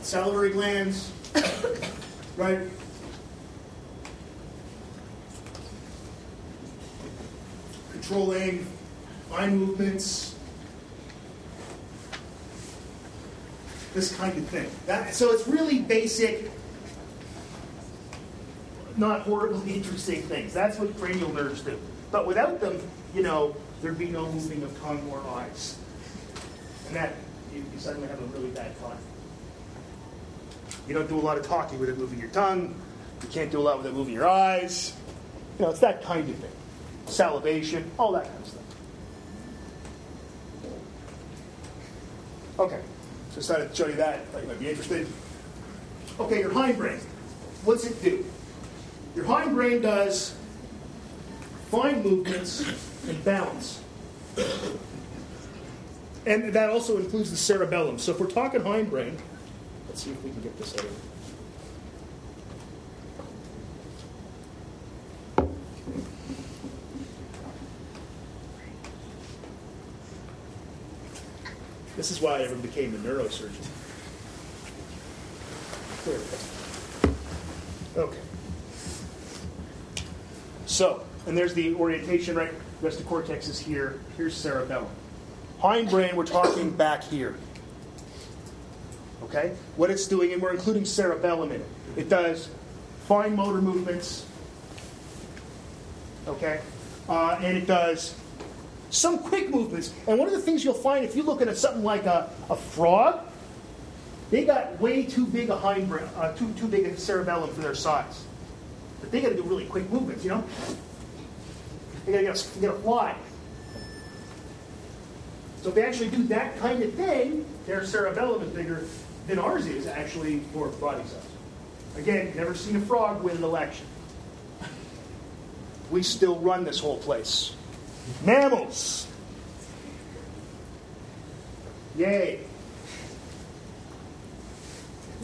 salivary glands, right? Controlling eye movements, this kind of thing. That, so it's really basic, not horribly interesting things. That's what cranial nerves do. But without them, you know, there'd be no moving of tongue or eyes. And that, you, you suddenly have a really bad time. You don't do a lot of talking without moving your tongue. You can't do a lot without moving your eyes. You know, it's that kind of thing. Salivation, all that kind of stuff. Okay. So I decided to show you that. Thought you might be interested. Okay, your hindbrain. What's it do? Your hindbrain does fine movements and balance. And that also includes the cerebellum. So if we're talking hindbrain, let's see if we can get this out of This is why I ever became a neurosurgeon. Okay. So, and there's the orientation, right? Rest of cortex is here. Here's cerebellum. Hindbrain, we're talking back here. Okay? What it's doing, and we're including cerebellum in it. It does fine motor movements. Okay? Uh, and it does some quick movements. And one of the things you'll find if you look at something like a, a frog, they got way too big a hindbrain, uh, too, too big a cerebellum for their size. But they got to do really quick movements, you know? They got to get a fly. So if they actually do that kind of thing, their cerebellum is bigger than ours is actually for body size. Again, never seen a frog win an election. We still run this whole place. Mammals. Yay.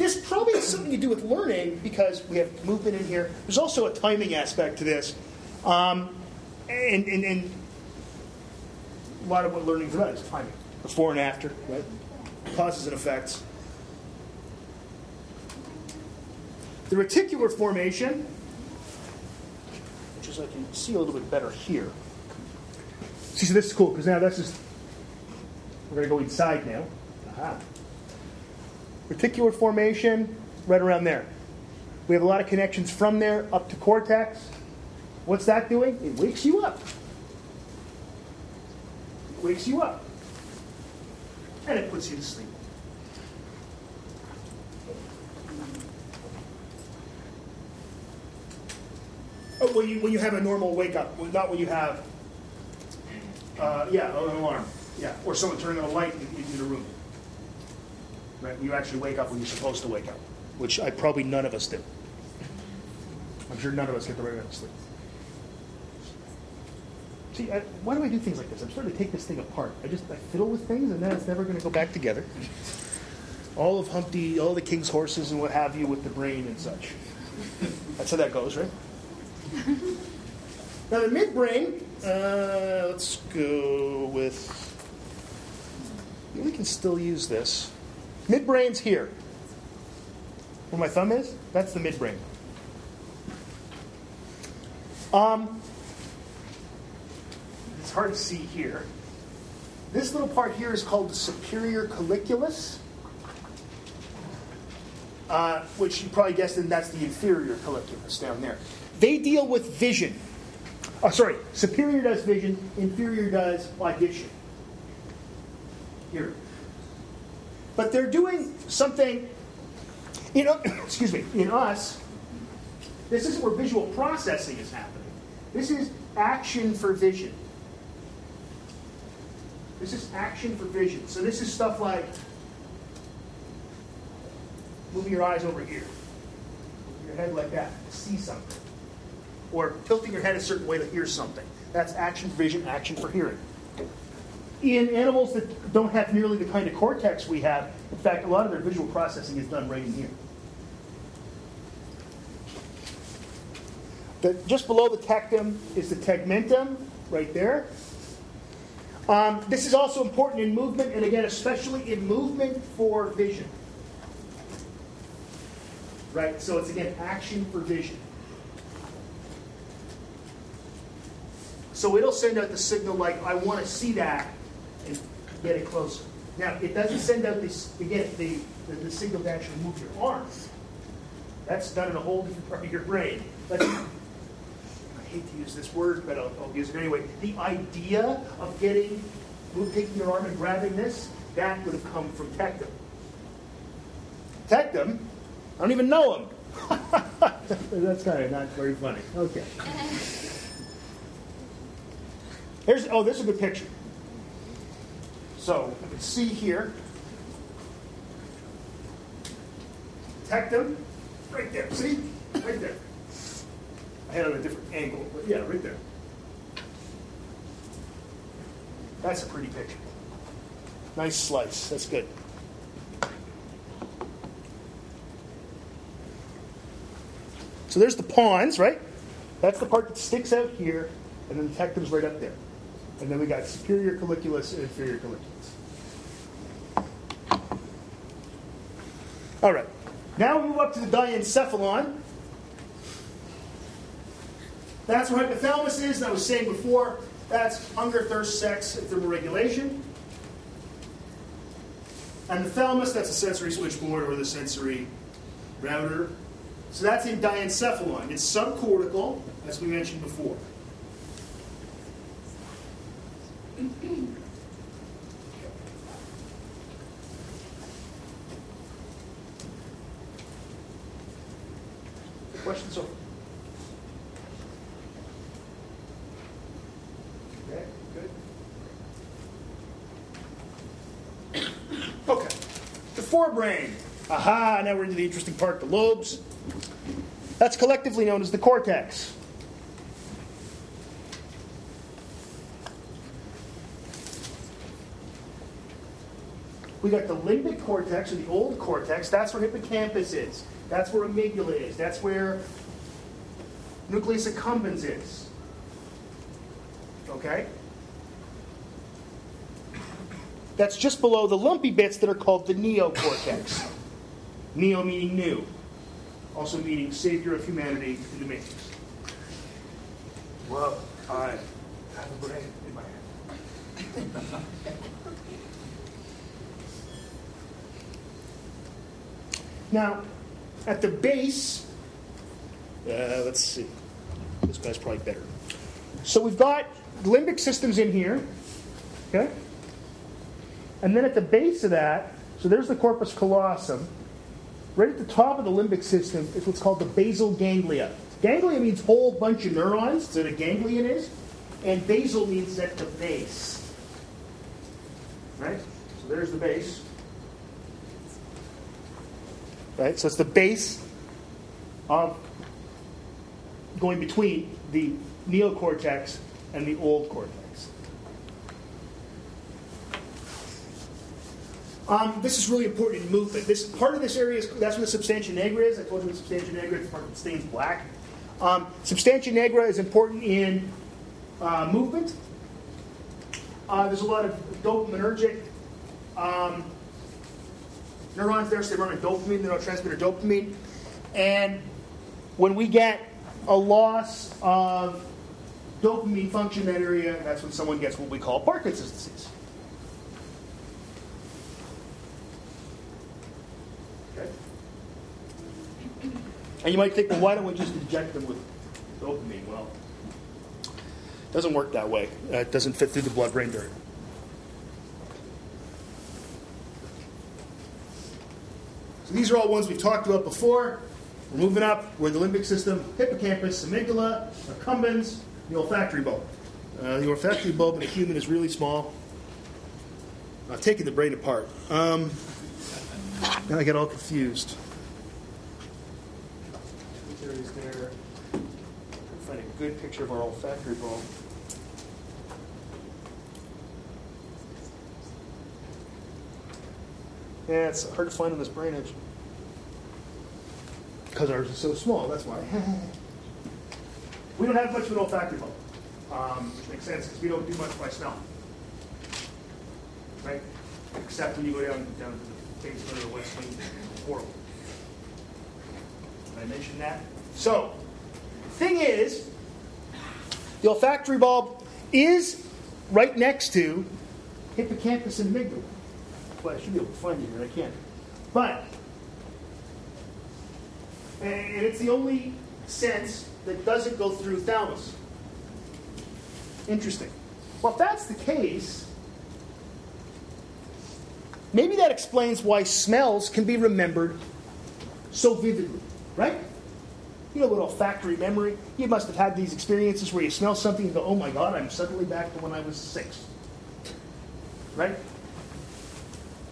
this probably has something to do with learning because we have movement in here. There's also a timing aspect to this. Um, and, and, and a lot of what learning is about is timing. Before and after, right? Causes and effects. The reticular formation, which is I can see a little bit better here. See, so this is cool because now this is, we're going to go inside now. Aha. Reticular formation, right around there. We have a lot of connections from there up to cortex. What's that doing? It wakes you up. It wakes you up. And it puts you to sleep. Oh, when you, when you have a normal wake up, not when you have, uh, yeah, an alarm. Yeah, or someone turning on a light in, in the room. Right, you actually wake up when you're supposed to wake up, which I probably none of us do. I'm sure none of us get the right amount of sleep. See, I, why do I do things like this? I'm starting to take this thing apart. I just I fiddle with things, and then it's never going to go back together. All of Humpty, all the king's horses, and what have you, with the brain and such. That's how that goes, right? now the midbrain. Uh, let's go with. We can still use this. Midbrain's here. Where my thumb is, that's the midbrain. Um, it's hard to see here. This little part here is called the superior colliculus, uh, which you probably guessed and that's the inferior colliculus down there. They deal with vision. Oh, sorry, superior does vision, inferior does audition. Here. But they're doing something, you know, excuse me, in us, this isn't where visual processing is happening. This is action for vision. This is action for vision. So this is stuff like moving your eyes over here, your head like that see something, or tilting your head a certain way to hear something. That's action for vision, action for hearing. In animals that don't have nearly the kind of cortex we have, in fact, a lot of their visual processing is done right in here. The, just below the tectum is the tegmentum, right there. Um, this is also important in movement, and again, especially in movement for vision. Right? So it's again action for vision. So it'll send out the signal like, I want to see that, and get it closer. Now, it doesn't send out this, again, the, the, the signal to actually move your arm. That's done in a whole different part of your brain. But I hate to use this word, but I'll, I'll use it anyway. The idea of getting, taking your arm and grabbing this, that would have come from tectum. Tectum? I don't even know him. That's kind of not very funny. Okay. Here's, oh, this is a good picture. So you can see here, tectum, right there. See? Right there. I had it on a different angle, but yeah, right there. That's a pretty picture. Nice slice. That's good. So there's the pons, right? That's the part that sticks out here, and then the tectum's right up there. And then we got superior colliculus and inferior colliculus. All right. Now we move up to the diencephalon. That's where hypothalamus is, and I was saying before, that's hunger, thirst, sex, thermoregulation. And the thalamus, that's the sensory switchboard or the sensory router. So that's in diencephalon. It's subcortical, as we mentioned before. Questions so Okay, good. Okay. The forebrain. Aha, now we're into the interesting part, the lobes. That's collectively known as the cortex. We got the limbic cortex, or the old cortex. That's where hippocampus is. That's where amygdala is. That's where nucleus accumbens is. Okay? That's just below the lumpy bits that are called the neocortex. Neo meaning new, also meaning savior of humanity in the matrix. Well, I have a brain in my head. now, at the base, uh, let's see. This guy's probably better. So we've got limbic systems in here. Okay? And then at the base of that, so there's the corpus callosum. Right at the top of the limbic system is what's called the basal ganglia. Ganglia means whole bunch of neurons, so a ganglion is, and basal means at the base. Right? So there's the base. Right? So it's the base of going between the neocortex and the old cortex. Um, this is really important in movement. This part of this area is that's where the substantia nigra is. I told you the substantia nigra is part that stains black. Um, substantia nigra is important in uh, movement. Uh, there's a lot of dopaminergic um, neurons there, so they run on dopamine, neurotransmitter dopamine. And when we get a loss of dopamine function in that area, that's when someone gets what we call Parkinson's disease. And you might think, well, why don't we just inject them with dopamine? Well, it doesn't work that way. Uh, it doesn't fit through the blood-brain barrier. These are all ones we've talked about before. We're moving up. We're the limbic system, hippocampus, amygdala, accumbens, the olfactory bulb. Uh, the olfactory bulb in a human is really small. I've taken the brain apart. Um, now I get all confused. Which areas there? Find a good picture of our olfactory bulb. Yeah, it's hard to find on this brain edge. Because ours is so small, that's why. we don't have much of an olfactory bulb, um, which makes sense because we don't do much by smell. Right? Except when you go down, down to the basement or the west wing. Horrible. Did I mention that? So, thing is, the olfactory bulb is right next to hippocampus and amygdala. Well, I should be able to find it here, I can't. But, and it's the only sense that doesn't go through thalamus. Interesting. Well, if that's the case, maybe that explains why smells can be remembered so vividly, right? You know, little olfactory memory. You must have had these experiences where you smell something and go, oh my God, I'm suddenly back to when I was six. Right?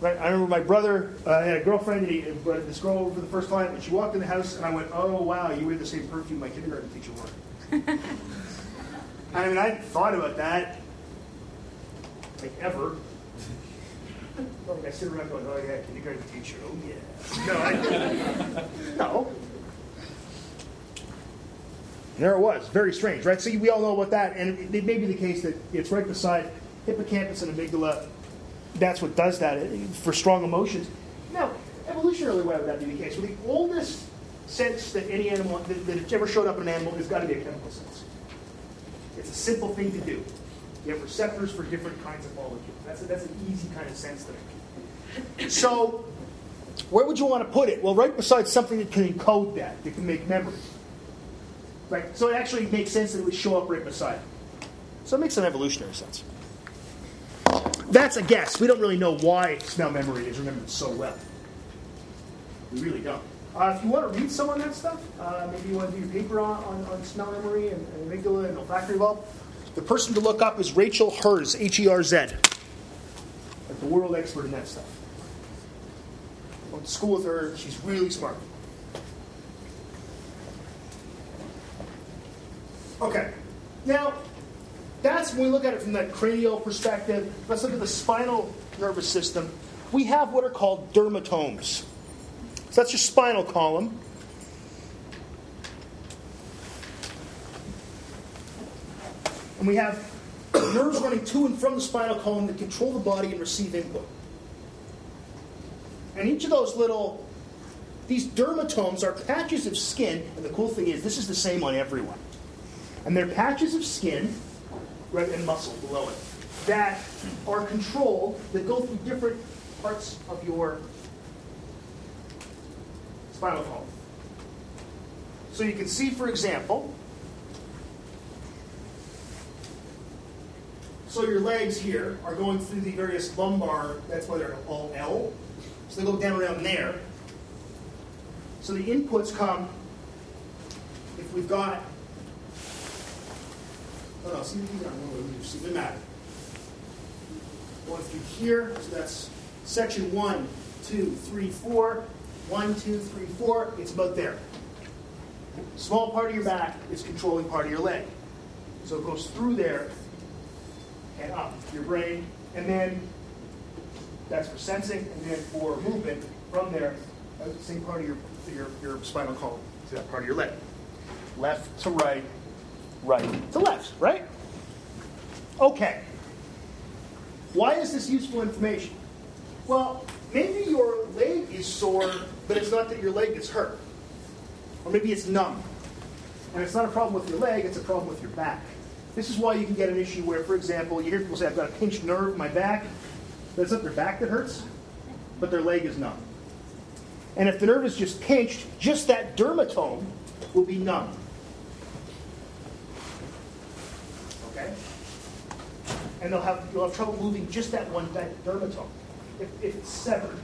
Right? I remember my brother uh, had a girlfriend, and he brought this girl over for the first time, and she walked in the house, and I went, oh wow, you wear the same perfume my kindergarten teacher wore. I mean, I hadn't thought about that, like ever. Like I sit around going, oh yeah, kindergarten teacher, oh yeah. No, I, no. And there it was, very strange, right? So we all know about that, and it, it may be the case that it's right beside hippocampus and amygdala. That's what does that uh, for strong emotions. Now, evolutionarily, why would that be the case? Well, the oldest sense that any animal that, that ever showed up in an animal has got to be a chemical sense. It's a simple thing to do. You have receptors for different kinds of molecules. That's, a, that's an easy kind of sense to make. So, where would you want to put it? Well, right beside something that can encode that, that can make memory. Right? So it actually makes sense that it would show up right beside it. So it makes some evolutionary sense. That's a guess. We don't really know why smell memory is remembered so well. We really don't. Uh, if you want to read some on that stuff, uh, maybe you want to do your paper on, on, on smell memory and, and amygdala and olfactory bulb. The person to look up is Rachel Herz, H E R Z. Like the world expert in that stuff. I went to school with her. She's really smart. Okay. Now, that's when we look at it from that cranial perspective. Let's look at the spinal nervous system. we have what are called dermatomes. So that's your spinal column. And we have nerves running to and from the spinal column that control the body and receive input. And each of those little, these dermatomes are patches of skin, and the cool thing is, this is the same on everyone. And they're patches of skin, right, and muscle below it, that are controlled, that go through different parts of your spinal column. So you can see, for example, so your legs here are going through the various lumbar, that's why they're all L. So they go down around there. So the inputs come, if we've got, oh no, see, they matter. Going through here, so that's section one, two, three, four. One, two, three, four, it's about there. Small part of your back is controlling part of your leg. So it goes through there and up to your brain, and then that's for sensing, and then for movement from there, uh, same part of your, your, your spinal column to that part of your leg. Left to right, right to left, right? Okay. Why is this useful information? Well, maybe your leg is sore, but it's not that your leg is hurt. Or maybe it's numb. And it's not a problem with your leg, it's a problem with your back. This is why you can get an issue where, for example, you hear people say, I've got a pinched nerve in my back. But it's not their back that hurts, but their leg is numb. And if the nerve is just pinched, just that dermatome will be numb. Okay? And they'll have, you'll have trouble moving just that one dermatome. If, if it's severed,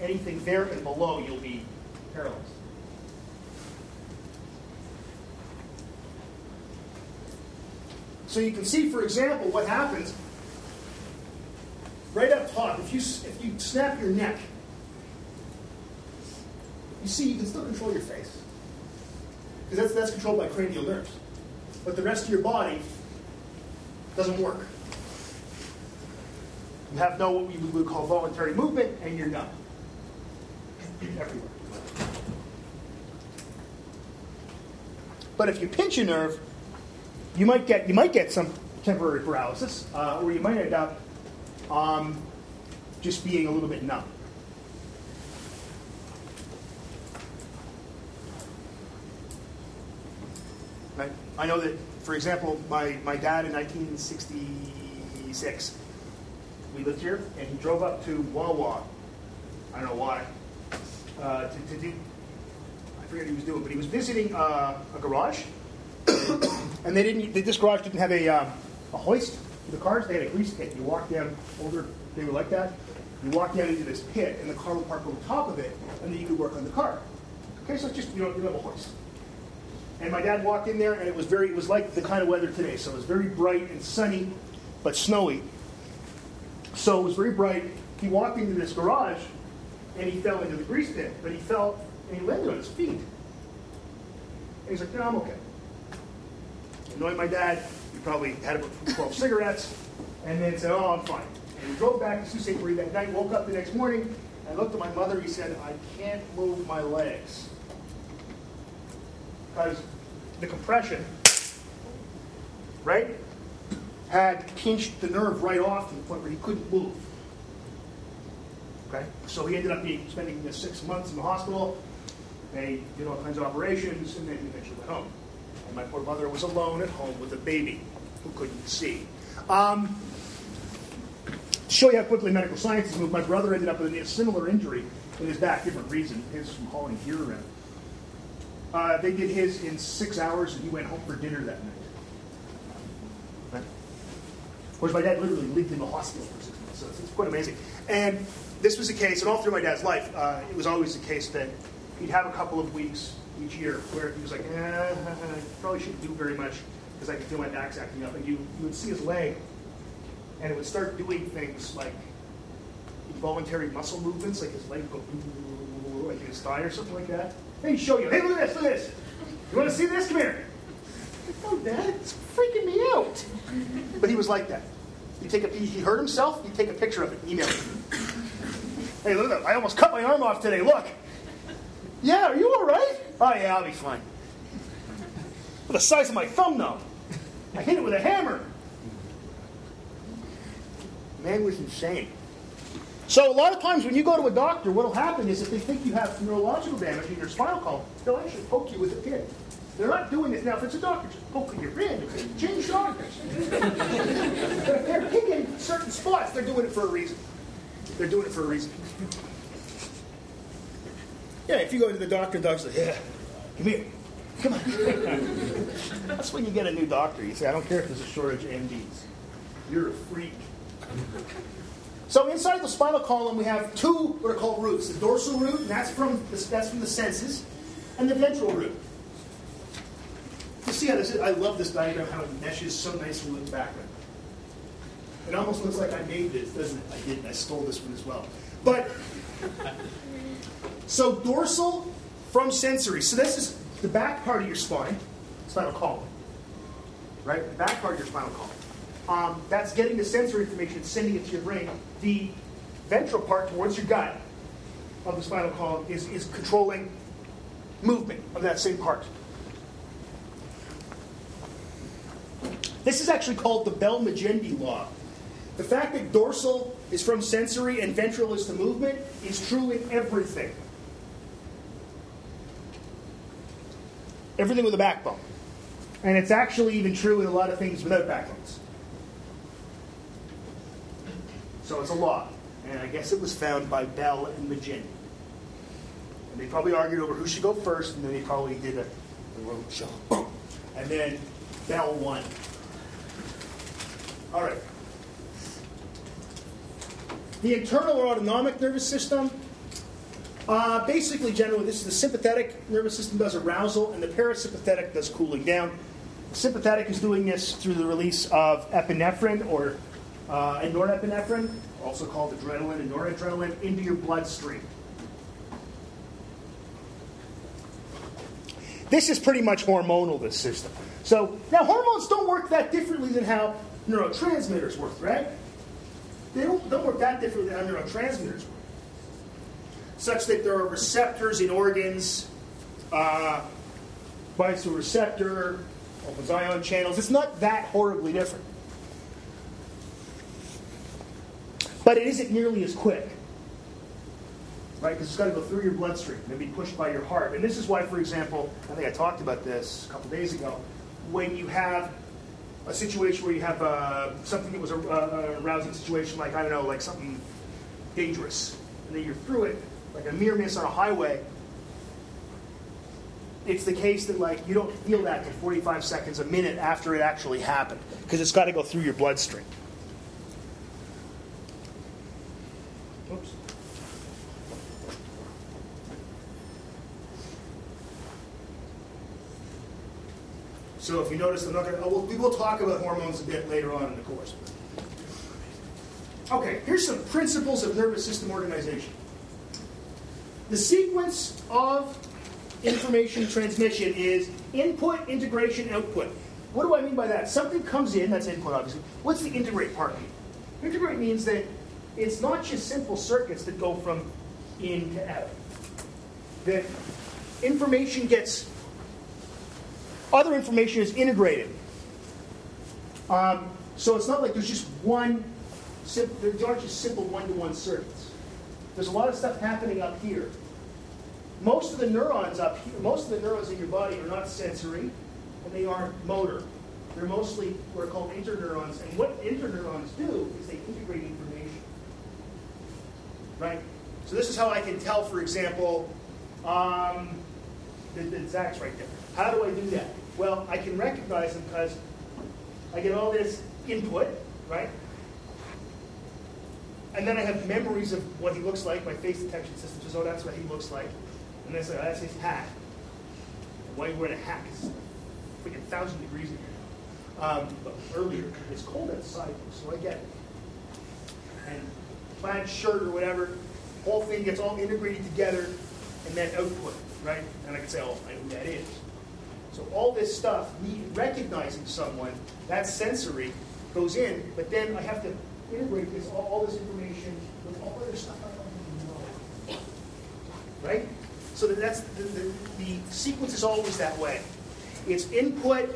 anything there and below, you'll be paralyzed. So you can see, for example, what happens right up top. If you if you snap your neck, you see you can still control your face because that's that's controlled by cranial nerves, but the rest of your body doesn't work. You have no what we would call voluntary movement, and you're numb everywhere. But if you pinch a nerve, you might get you might get some temporary paralysis, uh, or you might end up um, just being a little bit numb. I know that, for example, my, my dad in 1966, we lived here, and he drove up to Wawa. I don't know why. Uh, to, to do, I forget what he was doing, but he was visiting uh, a garage and they didn't. This garage didn't have a, um, a hoist for the cars. They had a grease pit. You walk down older. They were like that. You walk down into this pit, and the car would park on top of it, and then you could work on the car. Okay, so it's just you know you have a hoist. And my dad walked in there, and it was very. It was like the kind of weather today. So it was very bright and sunny, but snowy. So it was very bright. He walked into this garage, and he fell into the grease pit. But he fell, and he landed on his feet. And he's like, "No, I'm okay." Knowing my dad, he probably had about 12 cigarettes, and then said, Oh, I'm fine. And he drove back to Sault Ste. Marie that night, woke up the next morning, and looked at my mother. He said, I can't move my legs. Because the compression, right, had pinched the nerve right off to the point where he couldn't move. Okay? So he ended up being spending six months in the hospital. They did all kinds of operations, and then he eventually went home. And my poor mother was alone at home with a baby who couldn't see. Um, to show you how quickly medical science has moved, my brother ended up with a similar injury in his back, different reason, his from hauling gear around. Uh, they did his in six hours, and he went home for dinner that night. Right? Course, my dad literally lived in the hospital for six months, so it's, it's quite amazing. And this was the case, and all through my dad's life, uh, it was always the case that he'd have a couple of weeks each year where he was like, eh, probably shouldn't do very much because I can feel my back's acting up. And you, you would see his leg, and it would start doing things like involuntary muscle movements, like his leg would go like his thigh or something like that. Hey, show you, hey, look at this, look at this. You want to see this? Come here. Oh, Dad, it's freaking me out. But he was like that. He take a, he hurt himself. He'd take a picture of it, email it. Hey, look at that. I almost cut my arm off today. Look. Yeah, are you all right? Oh, yeah, I'll be fine. The size of my thumb, though. I hit it with a hammer. Man was insane. So a lot of times when you go to a doctor, what will happen is if they think you have neurological damage in your spinal column, they'll actually poke you with a pin. They're not doing this now. If it's a doctor just poking your pin, change doctors. but if they're picking certain spots, they're doing it for a reason. They're doing it for a reason. Yeah, if you go to the doctor, the doctor's like, yeah, come here. Come on. That's when you get a new doctor. You say, I don't care if there's a shortage of MDs. You're a freak. So inside the spinal column, we have two what are called roots: the dorsal root, and that's from the, that's from the senses, and the ventral root. You see how this is? I love this diagram, how it meshes so nicely with the background. It almost looks like I made this, doesn't it? I didn't. I stole this one as well. But so dorsal from sensory. So this is the back part of your spine, spinal column, right? The back part of your spinal column. Um, that's getting the sensory information, and sending it to your brain. The ventral part towards your gut of the spinal column is, is controlling movement of that same part. This is actually called the Bell-Magendie law. The fact that dorsal is from sensory and ventral is to movement is true in everything. Everything with a backbone. And it's actually even true in a lot of things without backbones. So it's a law. And I guess it was found by Bell and Magendie. And they probably argued over who should go first, and then they probably did a, a. And then Bell 1. All right. The internal or autonomic nervous system, uh, basically, generally, this is the sympathetic nervous system does arousal, and the parasympathetic does cooling down. The sympathetic is doing this through the release of epinephrine or uh, norepinephrine, also called adrenaline and noradrenaline, into your bloodstream. This is pretty much hormonal, this system. So now hormones don't work that differently than how neurotransmitters work, right? They don't, don't work that differently than how neurotransmitters work. Such that there are receptors in organs, uh, binds to a receptor, opens ion channels. It's not that horribly different. But it isn't nearly as quick. Right? Because it's got to go through your bloodstream and be pushed by your heart. And this is why, for example, I think I talked about this a couple days ago, when you have a situation where you have uh, something that was a, a, arousing situation, like, I don't know, like something dangerous, and then you're through it, like a near miss on a highway, it's the case that like you don't feel that for 45 seconds, a minute after it actually happened, because it's got to go through your bloodstream. So if you notice, I'm not gonna, oh, we'll, we will talk about hormones a bit later on in the course. Okay, here's some principles of nervous system organization. The sequence of information transmission is input, integration, output. What do I mean by that? Something comes in, that's input obviously. What's the integrate part mean? Integrate means that it's not just simple circuits that go from in to out. That information gets, other information is integrated. Um, so it's not like there's just one, there aren't just simple one-to-one circuits. There's a lot of stuff happening up here. Most of the neurons up here, most of the neurons in your body are not sensory, and they aren't motor. They're mostly what are called interneurons, and what interneurons do is they integrate information. Right? So this is how I can tell, for example, um, Zach's right there. How do I do that? Well, I can recognize him because I get all this input, right? And then I have memories of what he looks like. My face detection system says, oh, that's what he looks like. And then I say, oh, that's his hat. Why are you wearing a hat? It's freaking thousand degrees in here. Um, but earlier, it's cold outside, so I get it. And plaid shirt or whatever, whole thing gets all integrated together and then output, right? And I can say, oh, I know who that is. So all this stuff, me recognizing someone, that sensory goes in, but then I have to integrate this, all, all this information with all other stuff I don't even know. right? So that that's the, the, the sequence is always that way. It's input,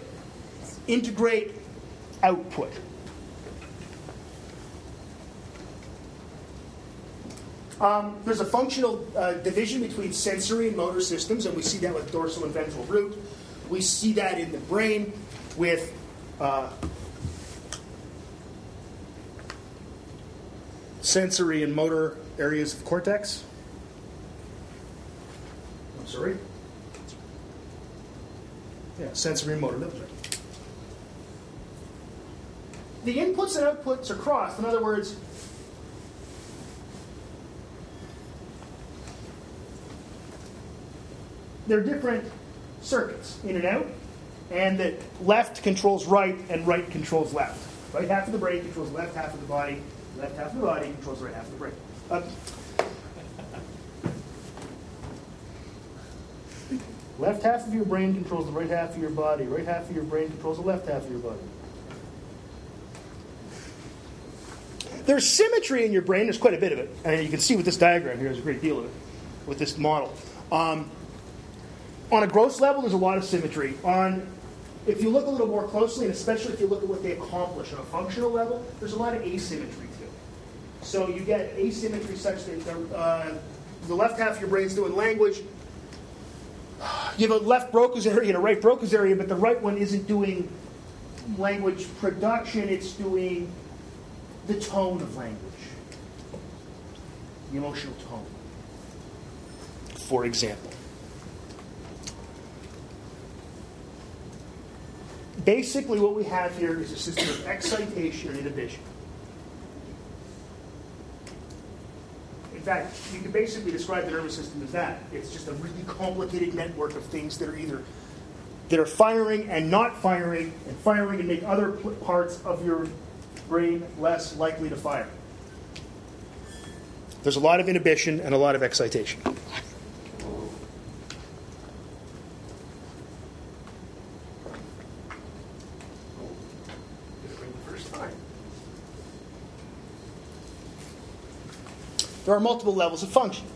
integrate, output. Um, there's a functional uh, division between sensory and motor systems, and we see that with dorsal and ventral root. We see that in the brain with uh, sensory and motor areas of cortex. I'm sorry. Yeah, sensory and motor. That was right. The inputs and outputs are crossed. In other words, they're different circuits in and out, and that left controls right and right controls left. Right half of the brain controls left half of the body, left half of the body controls right half of the brain. Uh, left half of your brain controls the right half of your body, right half of your brain controls the left half of your body. There's symmetry in your brain, there's quite a bit of it. And you can see with this diagram here, there's a great deal of it with this model. Um, on a gross level, there's a lot of symmetry. On if you look a little more closely, and especially if you look at what they accomplish on a functional level, there's a lot of asymmetry too. So you get asymmetry such that the, uh, the left half of your brain's doing language. You have a left Broca's area and a right Broca's area, but the right one isn't doing language production, it's doing the tone of language, the emotional tone, for example. Basically, what we have here is a system of excitation and inhibition. In fact, you can basically describe the nervous system as that. It's just a really complicated network of things that are either that are firing and not firing, and firing and make other parts of your brain less likely to fire. There's a lot of inhibition and a lot of excitation. There are multiple levels of function.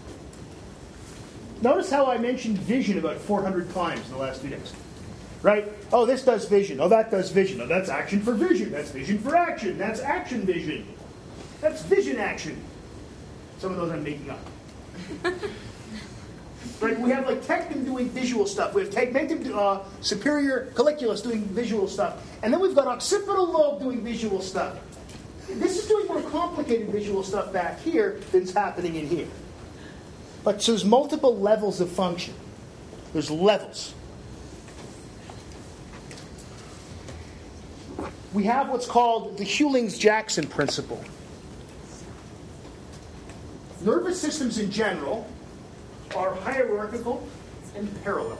Notice how I mentioned vision about 400 times in the last few days. Right? Oh, this does vision. Oh, that does vision. Oh, that's action for vision. That's vision for action. That's action vision. That's vision action. Some of those I'm making up. right? We have like Tectum doing visual stuff. We have tegmentum, uh, superior colliculus doing visual stuff. And then we've got occipital lobe doing visual stuff. This is doing more complicated visual stuff back here than's happening in here. But so there's multiple levels of function. There's levels. We have what's called the Hughlings-Jackson principle. Nervous systems in general are hierarchical and parallel.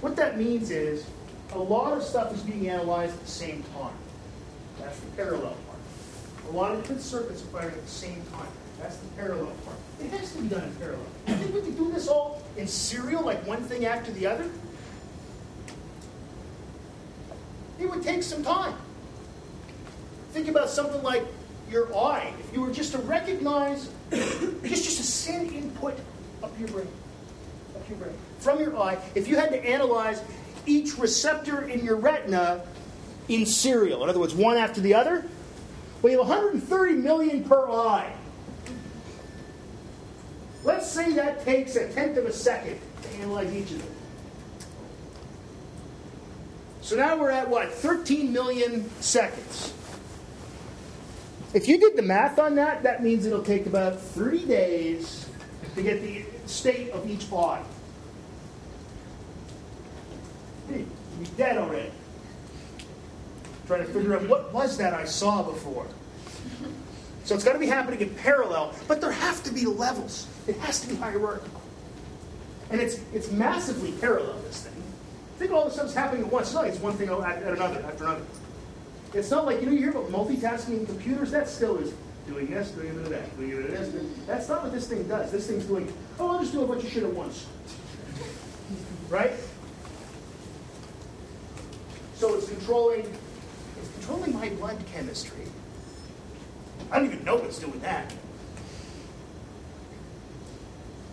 What that means is a lot of stuff is being analyzed at the same time. That's the parallel part. A lot of different circuits are firing at the same time. That's the parallel part. It has to be done in parallel. You think we could do this all in serial, like one thing after the other? It would take some time. Think about something like your eye. If you were just to recognize, just, just to send input up your brain, up your brain, from your eye, if you had to analyze each receptor in your retina in serial. In other words, one after the other. We have 130 million per eye. Let's say that takes a tenth of a second to analyze each of them. So now we're at what? 13 million seconds. If you did the math on that, that means it'll take about 30 days to get the state of each eye. You'd be dead already trying to figure out what was that I saw before. So it's got to be happening in parallel, but there have to be levels. It has to be hierarchical. And it's, it's massively parallel, this thing. Think of all this stuff's happening at once. It's not like it's one thing at another, after another. It's not like, you know, you hear about multitasking in computers, that still is doing this, doing that, doing this. That's not what this thing does. This thing's doing, oh, I'll just do a bunch of shit at once. Right? So it's controlling controlling my blood chemistry. I don't even know what's doing that.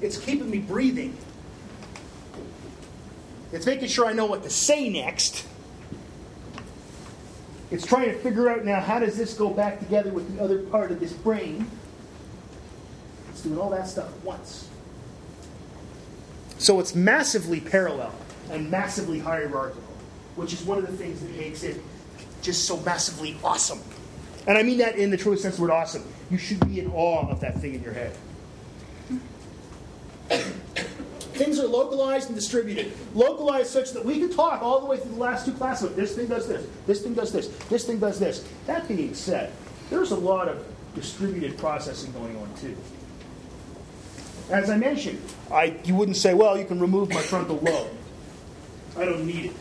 it's keeping me breathing. It's making sure I know what to say next. It's trying to figure out now how does this go back together with the other part of this brain. It's doing all that stuff at once. So it's massively parallel and massively hierarchical, which is one of the things that makes it just so massively awesome. And I mean that in the truest sense of the word awesome. You should be in awe of that thing in your head. Things are localized and distributed. Localized such that we can talk all the way through the last two classes. This thing does this, this thing does this, this thing does this. That being said, there's a lot of distributed processing going on too. As I mentioned, I, you wouldn't say, well, you can remove my frontal lobe. I don't need it.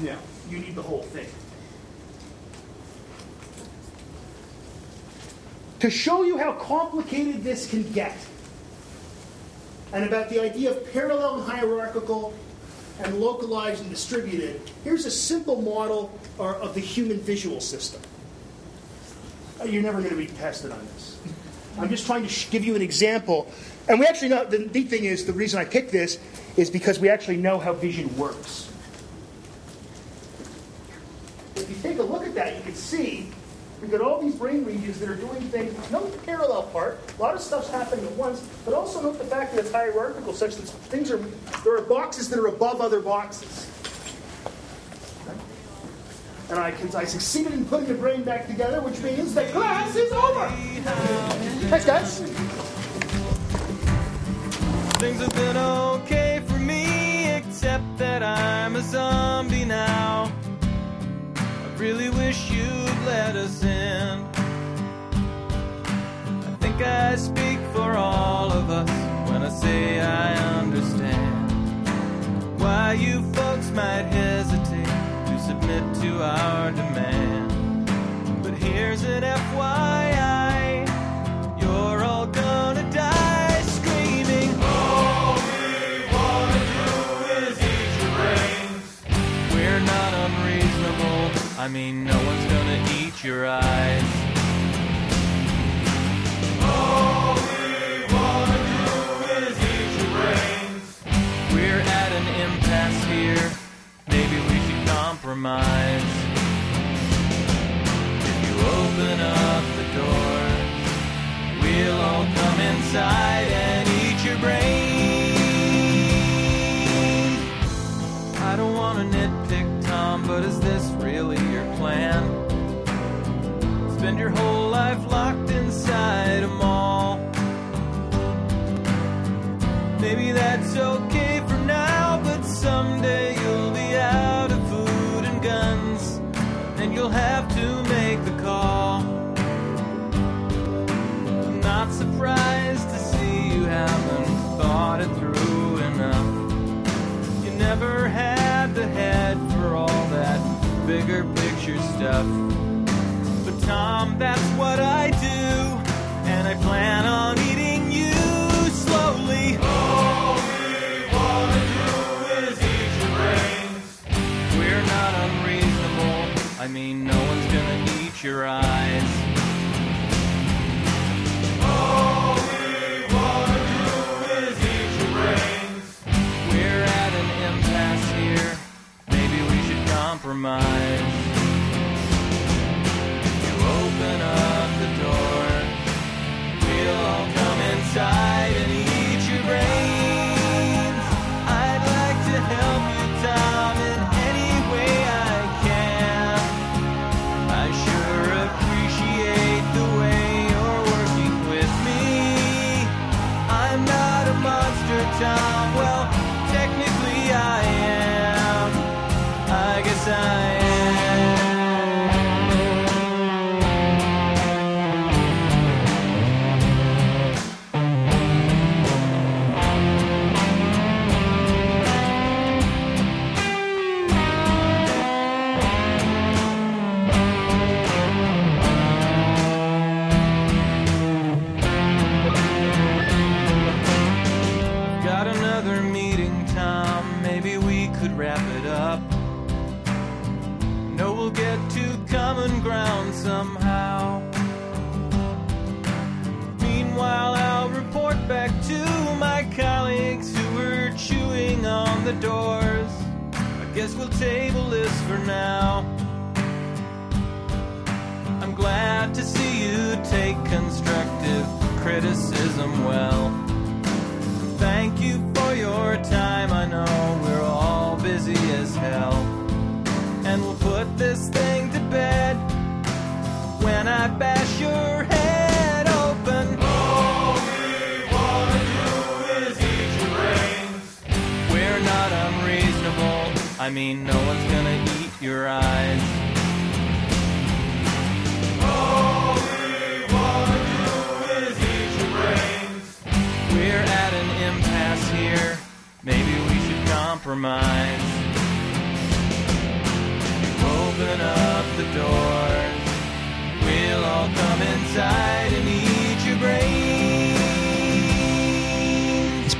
No, you need the whole thing. To show you how complicated this can get, and about the idea of parallel and hierarchical and localized and distributed, here's a simple model of the human visual system. Uh, you're never going to be tested on this. I'm just trying to give you an example. And we actually know, the neat thing is, the reason I picked this is because we actually know how vision works. If you take a look at that, you can see we've got all these brain regions that are doing things. Note the parallel part. A lot of stuff's happening at once, but also note the fact that it's hierarchical, such that things are there are boxes that are above other boxes. And I, can, I succeeded in putting the brain back together, which means that class is over. Thanks, guys. Things have been okay for me, except that I'm a zombie now. I really wish you'd might hesitate to submit to our demand. But here's an FYI you're all gonna die screaming. All we wanna do is eat your brains. We're not unreasonable. I mean, no one's gonna eat your eyes. All compromise. If you open up the door, we'll all come inside and eat your brains. I don't want to nitpick, Tom, but is this really your plan? Spend your whole life locked inside a mall. Maybe that's okay for now, but someday you'll have to make the call. I'm not surprised to see you haven't thought it through enough. You never had the head for all that bigger picture stuff. But Tom, that's what I do, and I plan on I mean, no one's gonna eat your eyes. All we wanna do is your brains. We're at an impasse here. Maybe we should compromise. You open up the door. We'll all come inside